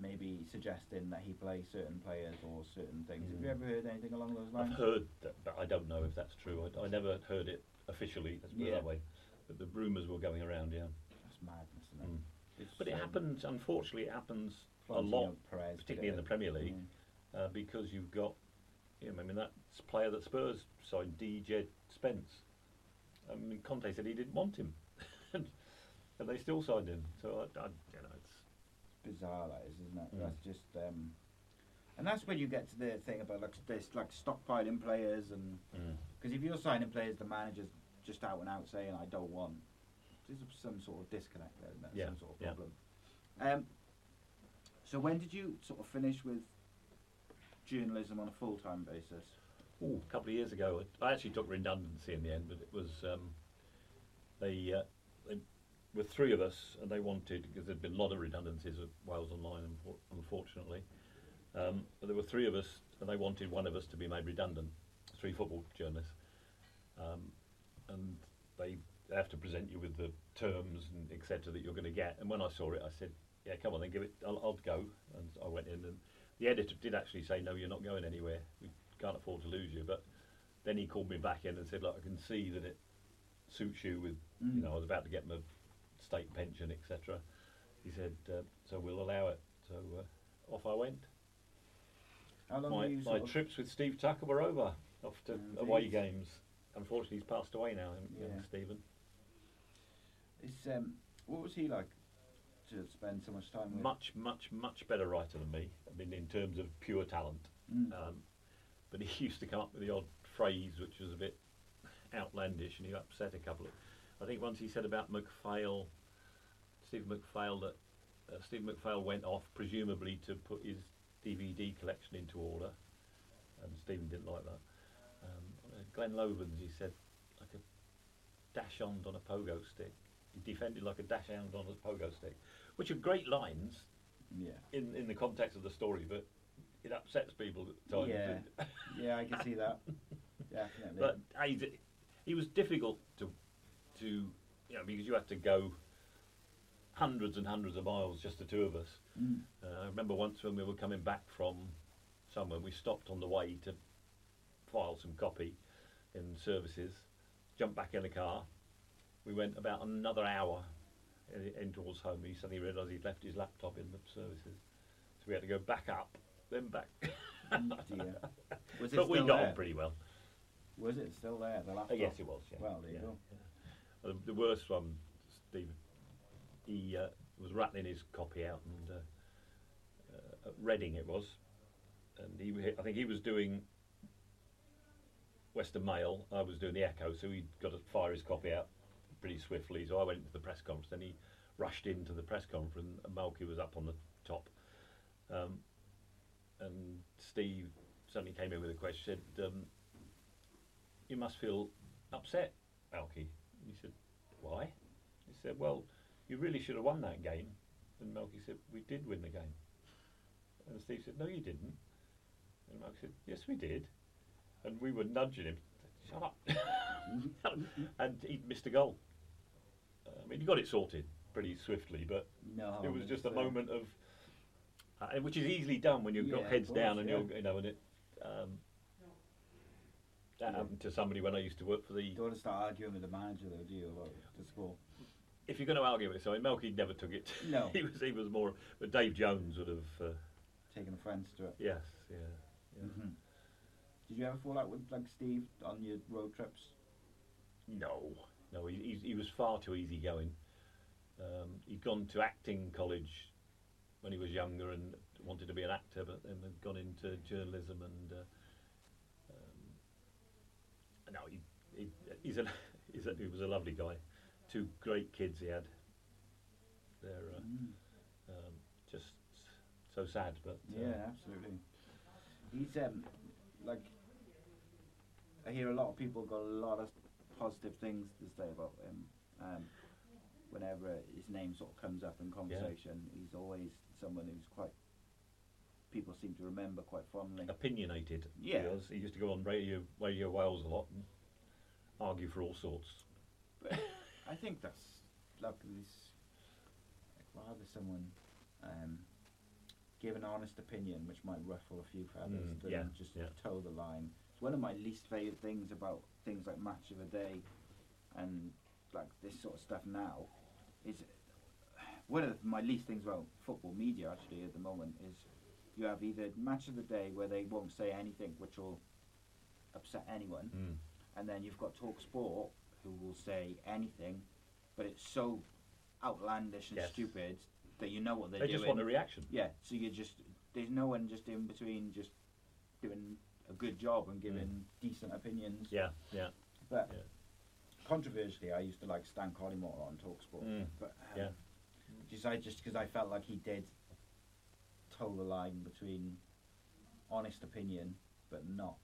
maybe suggesting that he play certain players or certain things. Have you Mm. ever heard anything along those lines? I've heard that, but I don't know if that's true. I, I never heard it officially, let's put it that way. But the rumours were going around, yeah. That's madness, isn't it? Mm. But it um, happens, unfortunately, it happens a lot, Perez particularly in the Premier League, Mm. uh, because you've got, you know, I mean, that player that Spurs signed, Djed Spence. I mean, Conte said he didn't want him, and they still signed him. So I, I you know, it's bizarre that is, isn't it? Mm. That's just, um, and that's when you get to the thing about like this, like stockpiling players, and Mm. because if you're signing players, the manager's just out and out saying, "I don't want." There's some sort of disconnect there, isn't there? Yeah, Some sort of yeah. problem. Um, so when did you sort of finish with journalism on a full time basis? Ooh, a couple of years ago, I actually took redundancy in the end, but it was um, they, uh, were three of us, and they wanted because there'd been a lot of redundancies at Wales Online, unfortunately. Um, but there were three of us, and they wanted one of us to be made redundant. Three football journalists, um, and they have to present you with the terms and etc. that you're going to get. And when I saw it, I said, "Yeah, come on, then give it. I'll, I'll go." And I went in, and the editor did actually say, "No, you're not going anywhere. We can't afford to lose you." But then he called me back in and said, "Look, I can see that it suits you with, you Mm. know, I was about to get my state pension, etc." He said, uh, "So we'll allow it." So uh, off I went. How long My, my trips with Steve Tucker were over. Off to away geez. games. Unfortunately, he's passed away now, young Yeah. Stephen. It's, um, what was he like to spend so much time with? Much, much, much better writer than me. I mean, in terms of pure talent. Mm. Um, but he used to come up with the odd phrase which was a bit outlandish, and he upset a couple of. I think once he said about McPhail, Steve McPhail, that uh, Steve McPhail went off presumably to put his DVD collection into order, and Stephen didn't like that. Um, uh, Glenn Loovens, he said, like a dachshund on a pogo stick. He defended like a dachshund on a pogo stick, which are great lines Yeah. in, in the context of the story, but it upsets people at times. Yeah. yeah, I can see that. Definitely. But he, he was difficult to, to, you know, because you had to go hundreds and hundreds of miles, just the two of us. Mm. Uh, I remember once when we were coming back from somewhere, we stopped on the way to file some copy in services, jumped back in the car. We went about another hour in, in towards home. He suddenly realised he'd left his laptop in the services. So we had to go back up, then back. It but we got there? on pretty well. Was it still there? The Uh, laptop? yes, it was. Yeah. Well, there you yeah, go. yeah. Uh, the worst one, Stephen, he uh, was rattling his copy out, and uh, uh, at Reading it was, and he, I think he was doing Western Mail. I was doing the Echo, so he got to fire his copy out pretty swiftly. So I went into the press conference, then he rushed into the press conference, and Malky was up on the top. Um, and Steve suddenly came in with a question. Said, um, "You must feel upset, Malky." He said, "Why?" He said, "Well, you really should have won that game." And Malky said, "We did win the game." And Steve said, "No, you didn't." And Malky said, "Yes, we did." And we were nudging him. Shut up! and he missed a goal. Uh, I mean, he got it sorted pretty swiftly, but No, it was just a uh, moment of, uh, which is easily done when you've Yeah, got heads down and yeah. you're, you know, and it. Um, that happened to somebody when I used to work for the. You don't want to start arguing with the manager, though, do you, about the score? If you're going to argue with somebody, Malky never took it. No. he was he was more. But Dave Jones would have. Uh, Taking offence to it. yes, yeah, yeah. hmm Did you ever fall out with like Steve on your road trips? No, no, he, he, he was far too easygoing. Um, he'd gone to acting college when he was younger and wanted to be an actor, but then had gone into journalism and. Uh, um, no, he, he, he's a, he's a, he was a lovely guy. Two great kids he had. They're uh, Mm. um, just so sad, but uh, Yeah, absolutely. He's um like I hear a lot of people got a lot of positive things to say about him. Um, whenever his name sort of comes up in conversation, he's always someone who's quite people seem to remember quite fondly. opinionated. Yeah. He, was. he used to go on radio, Radio Wales a lot and argue for all sorts. I think that's lovely. rather someone um, give an honest opinion, which might ruffle a few feathers, Mm, than yeah, just yeah. toe the line. It's one of my least favourite things about things like Match of the Day, and like this sort of stuff now, is one of my least things about football media actually at the moment is you have either Match of the Day where they won't say anything which will upset anyone, Mm. and then you've got Talk Sport who will say anything, but it's so outlandish and Yes. stupid that you know what they're They doing. just want a reaction. Yeah, so you just there's no one just in between just doing a good job and giving decent opinions. Yeah, yeah. But Yeah. controversially, I used to like Stan Collymore on Talksport. Mm, But um, yeah. just I just because I felt like he did toe the line between honest opinion but not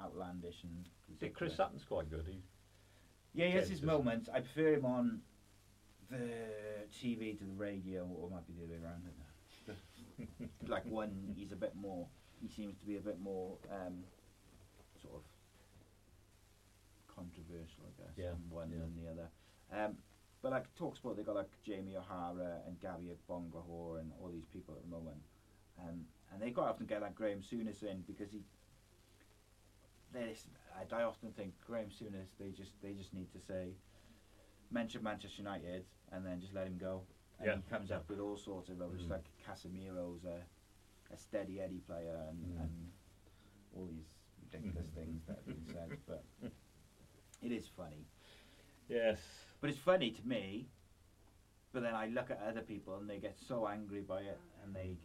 outlandish and. See, Chris ridiculous. Sutton's quite good. He, Yeah, he has his moments. I prefer him on the TV to the radio, or might be the other way around. I don't know. like one, he's a bit more. He seems to be a bit more um, sort of controversial, I guess, Yeah, on one yeah. than the other. Um, but like Talksport, they got like Jamie O'Hara and Gabby Agbonlahor and all these people at the moment, um, and they quite often get like Graham Souness in because he. I, I often think Graham Souness. They just they just need to say, mention Manchester United and then just let him go. And Yeah, he comes up with all sorts of rubbish, Mm. like Casemiro's a, a steady Eddie player and, Mm. and all these ridiculous things that have been said. But it is funny. yes. But it's funny to me. But then I look at other people and they get so angry by it, and they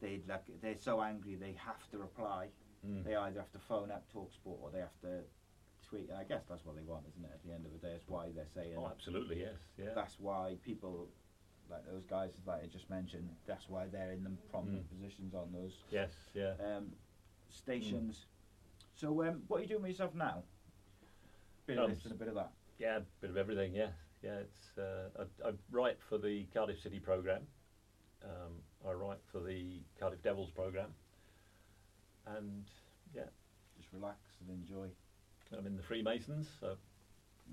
they like they're so angry they have to reply. Mm. They either have to phone up Talksport or they have to tweet, and I guess that's what they want, isn't it? At the end of the day, it's why they're saying. Oh, absolutely, yes, yeah. That's why people, like those guys, like I just mentioned, that's why they're in the prominent Mm. positions on those. Yes, yeah. Um, stations. So, um, what are you doing with yourself now? Bit of Um, this and a bit of that. Yeah, a bit of everything. Yeah, yeah. It's uh, I, I write for the Cardiff City program. Um, I write for the Cardiff Devils program, and yeah, Just relax and enjoy. I'm in the Freemasons. So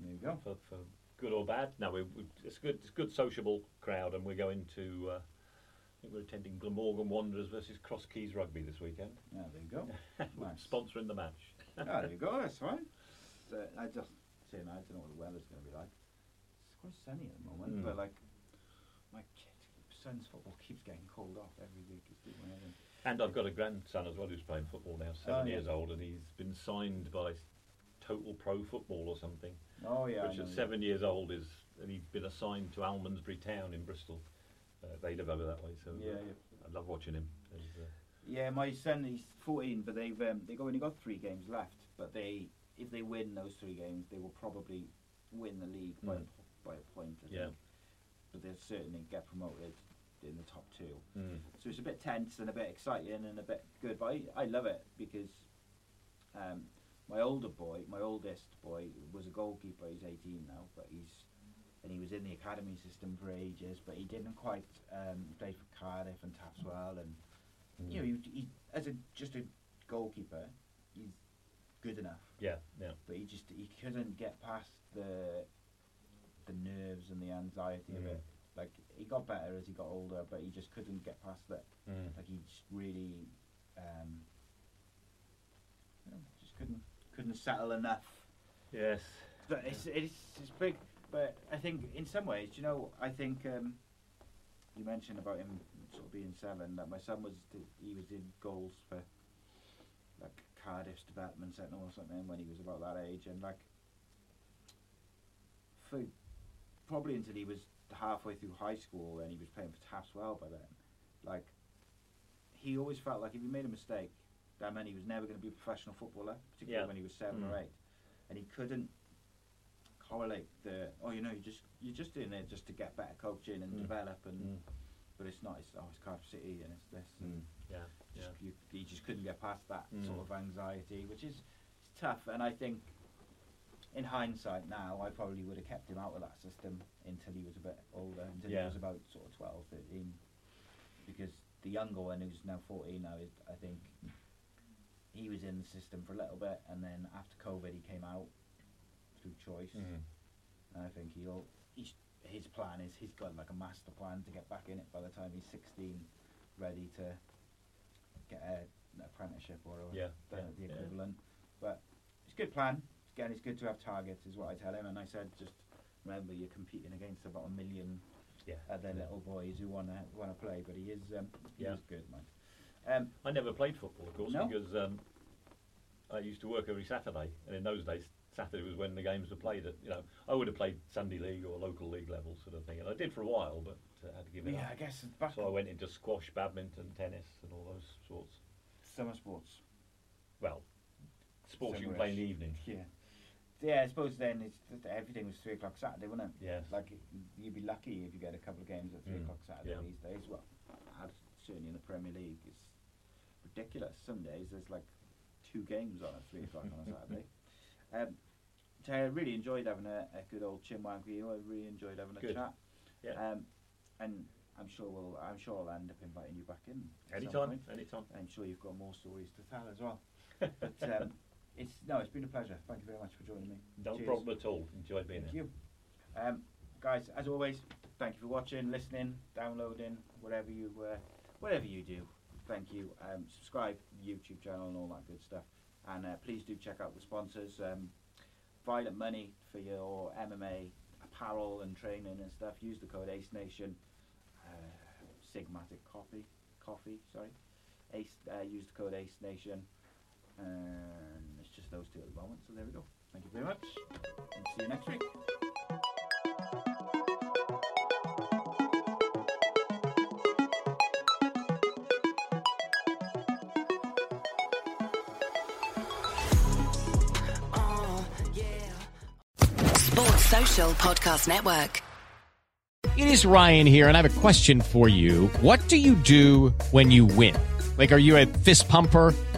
There you go. for, for good or bad, no, we, we, it's good. It's a good sociable crowd, and we're going to. Uh, I think we're attending Glamorgan Wanderers versus Cross Keys Rugby this weekend. Yeah, there you go. Nice. Sponsoring the match. ah, there you go. That's fine. So, I just saying, I don't know what the weather's going to be like. It's quite sunny at the moment, Mm. but like my kid, son's football keeps getting called off every week. It's doing anything. And I've got a grandson as well who's playing football now, seven Oh, yeah. years old, and he's been signed by Total Pro Football or something. Oh yeah, which at seven years old is, and he's been assigned to Almondsbury Town in Bristol. Uh, they live over that way, so Yeah, uh, yeah. I love watching him. Uh, Yeah, my son he's 14, but they've um, they've only got three games left. But they, if they win those three games, they will probably win the league by a, Mm. by a point. I Yeah. think. But they'll certainly get promoted in the top two. mm, So it's a bit tense and a bit exciting and a bit good. But I, I love it because um, my older boy, my oldest boy, was a goalkeeper. He's 18 now, but he's and he was in the academy system for ages. But he didn't quite um, play for Cardiff and Taff's Well, and you know, he, he as a just a goalkeeper, he's good enough. yeah, yeah. But he just he couldn't get past the the nerves and the anxiety of Mm. it. Like he got better as he got older, but he just couldn't get past that. Mm. Like he just really, um, you know, just couldn't couldn't settle enough. Yes. But it's it's it's big. But I think in some ways, you know, I think um, you mentioned about him sort of being seven. That my son was he was in goals for like Cardiff's development centre or something when he was about that age, and like for probably until he was halfway through high school and he was playing for Taff's Well by then, like he always felt like if he made a mistake, that meant he was never going to be a professional footballer, particularly Yeah. when he was seven or Mm. eight, and he couldn't correlate the oh you know you just you're just in there just to get better coaching and Mm. develop and Mm. but it's not it's oh it's Cardiff City and it's this and Mm. Yeah, just, yeah. you, you just couldn't get past that sort Mm. of anxiety, which is it's tough. And I think, in hindsight now, I probably would have kept him out of that system until he was a bit older, until he was about sort of 12, 13. Because the younger one, who's now 14 now, is, I think he was in the system for a little bit, and then after COVID, he came out through choice. Mm. And I think he'll. He's, his plan is he's got like a master plan to get back in it by the time he's 16, ready to get a, an apprenticeship or a, Yeah, the, yeah, the yeah. equivalent. But it's a good plan. Again, it's good to have targets, is what I tell him. And I said, just remember, you're competing against about a million Yeah. other yeah. little boys who want to want to play. But he is um, he Yeah. is good, man. Um, I never played football, of course, No? because um, I used to work every Saturday, and in those days, Saturday was when the games were played. At you know, I would have played Sunday league or local league level sort of thing, and I did for a while, but uh, had to give it yeah, up. I guess So I went into squash, badminton, tennis, and all those sorts. summer sports. Well, sports you can play in the evening. Yeah. Yeah, I suppose then it's that everything was three o'clock Saturday, wasn't it? Yes. Like you'd be lucky if you get a couple of games at three Mm, o'clock Saturday yeah. these days. Well, certainly in the Premier League, it's ridiculous. Some days there's like two games on at three o'clock on a Saturday. Um, so I really enjoyed having a, a good old chinwag with you. I really enjoyed having a Good. chat. Yeah. Um, and I'm sure we'll. I'm sure I'll end up inviting you back in. anytime, anytime. I'm sure you've got more stories to tell as well. But um, it's no, it's been a pleasure. Thank you very much for joining me. No Cheers. problem at all. Enjoyed being Thank here. you. Um, guys, as always, thank you for watching, listening, downloading, whatever you uh, whatever you do. Thank you. Um, subscribe YouTube channel and all that good stuff. And uh, please do check out the sponsors. Um, Violent Money for your MMA apparel and training and stuff. Use the code Ace Nation. Uh, Sigmatic Coffee, coffee. Sorry. Ace. Uh, use the code Ace Nation. And just those two at the moment. So there we go. Thank you very much. And see you next week. Uh, Social Podcast Network. It is Ryan here, and I have a question for you. What do you do when you win? Like, are you a fist pumper?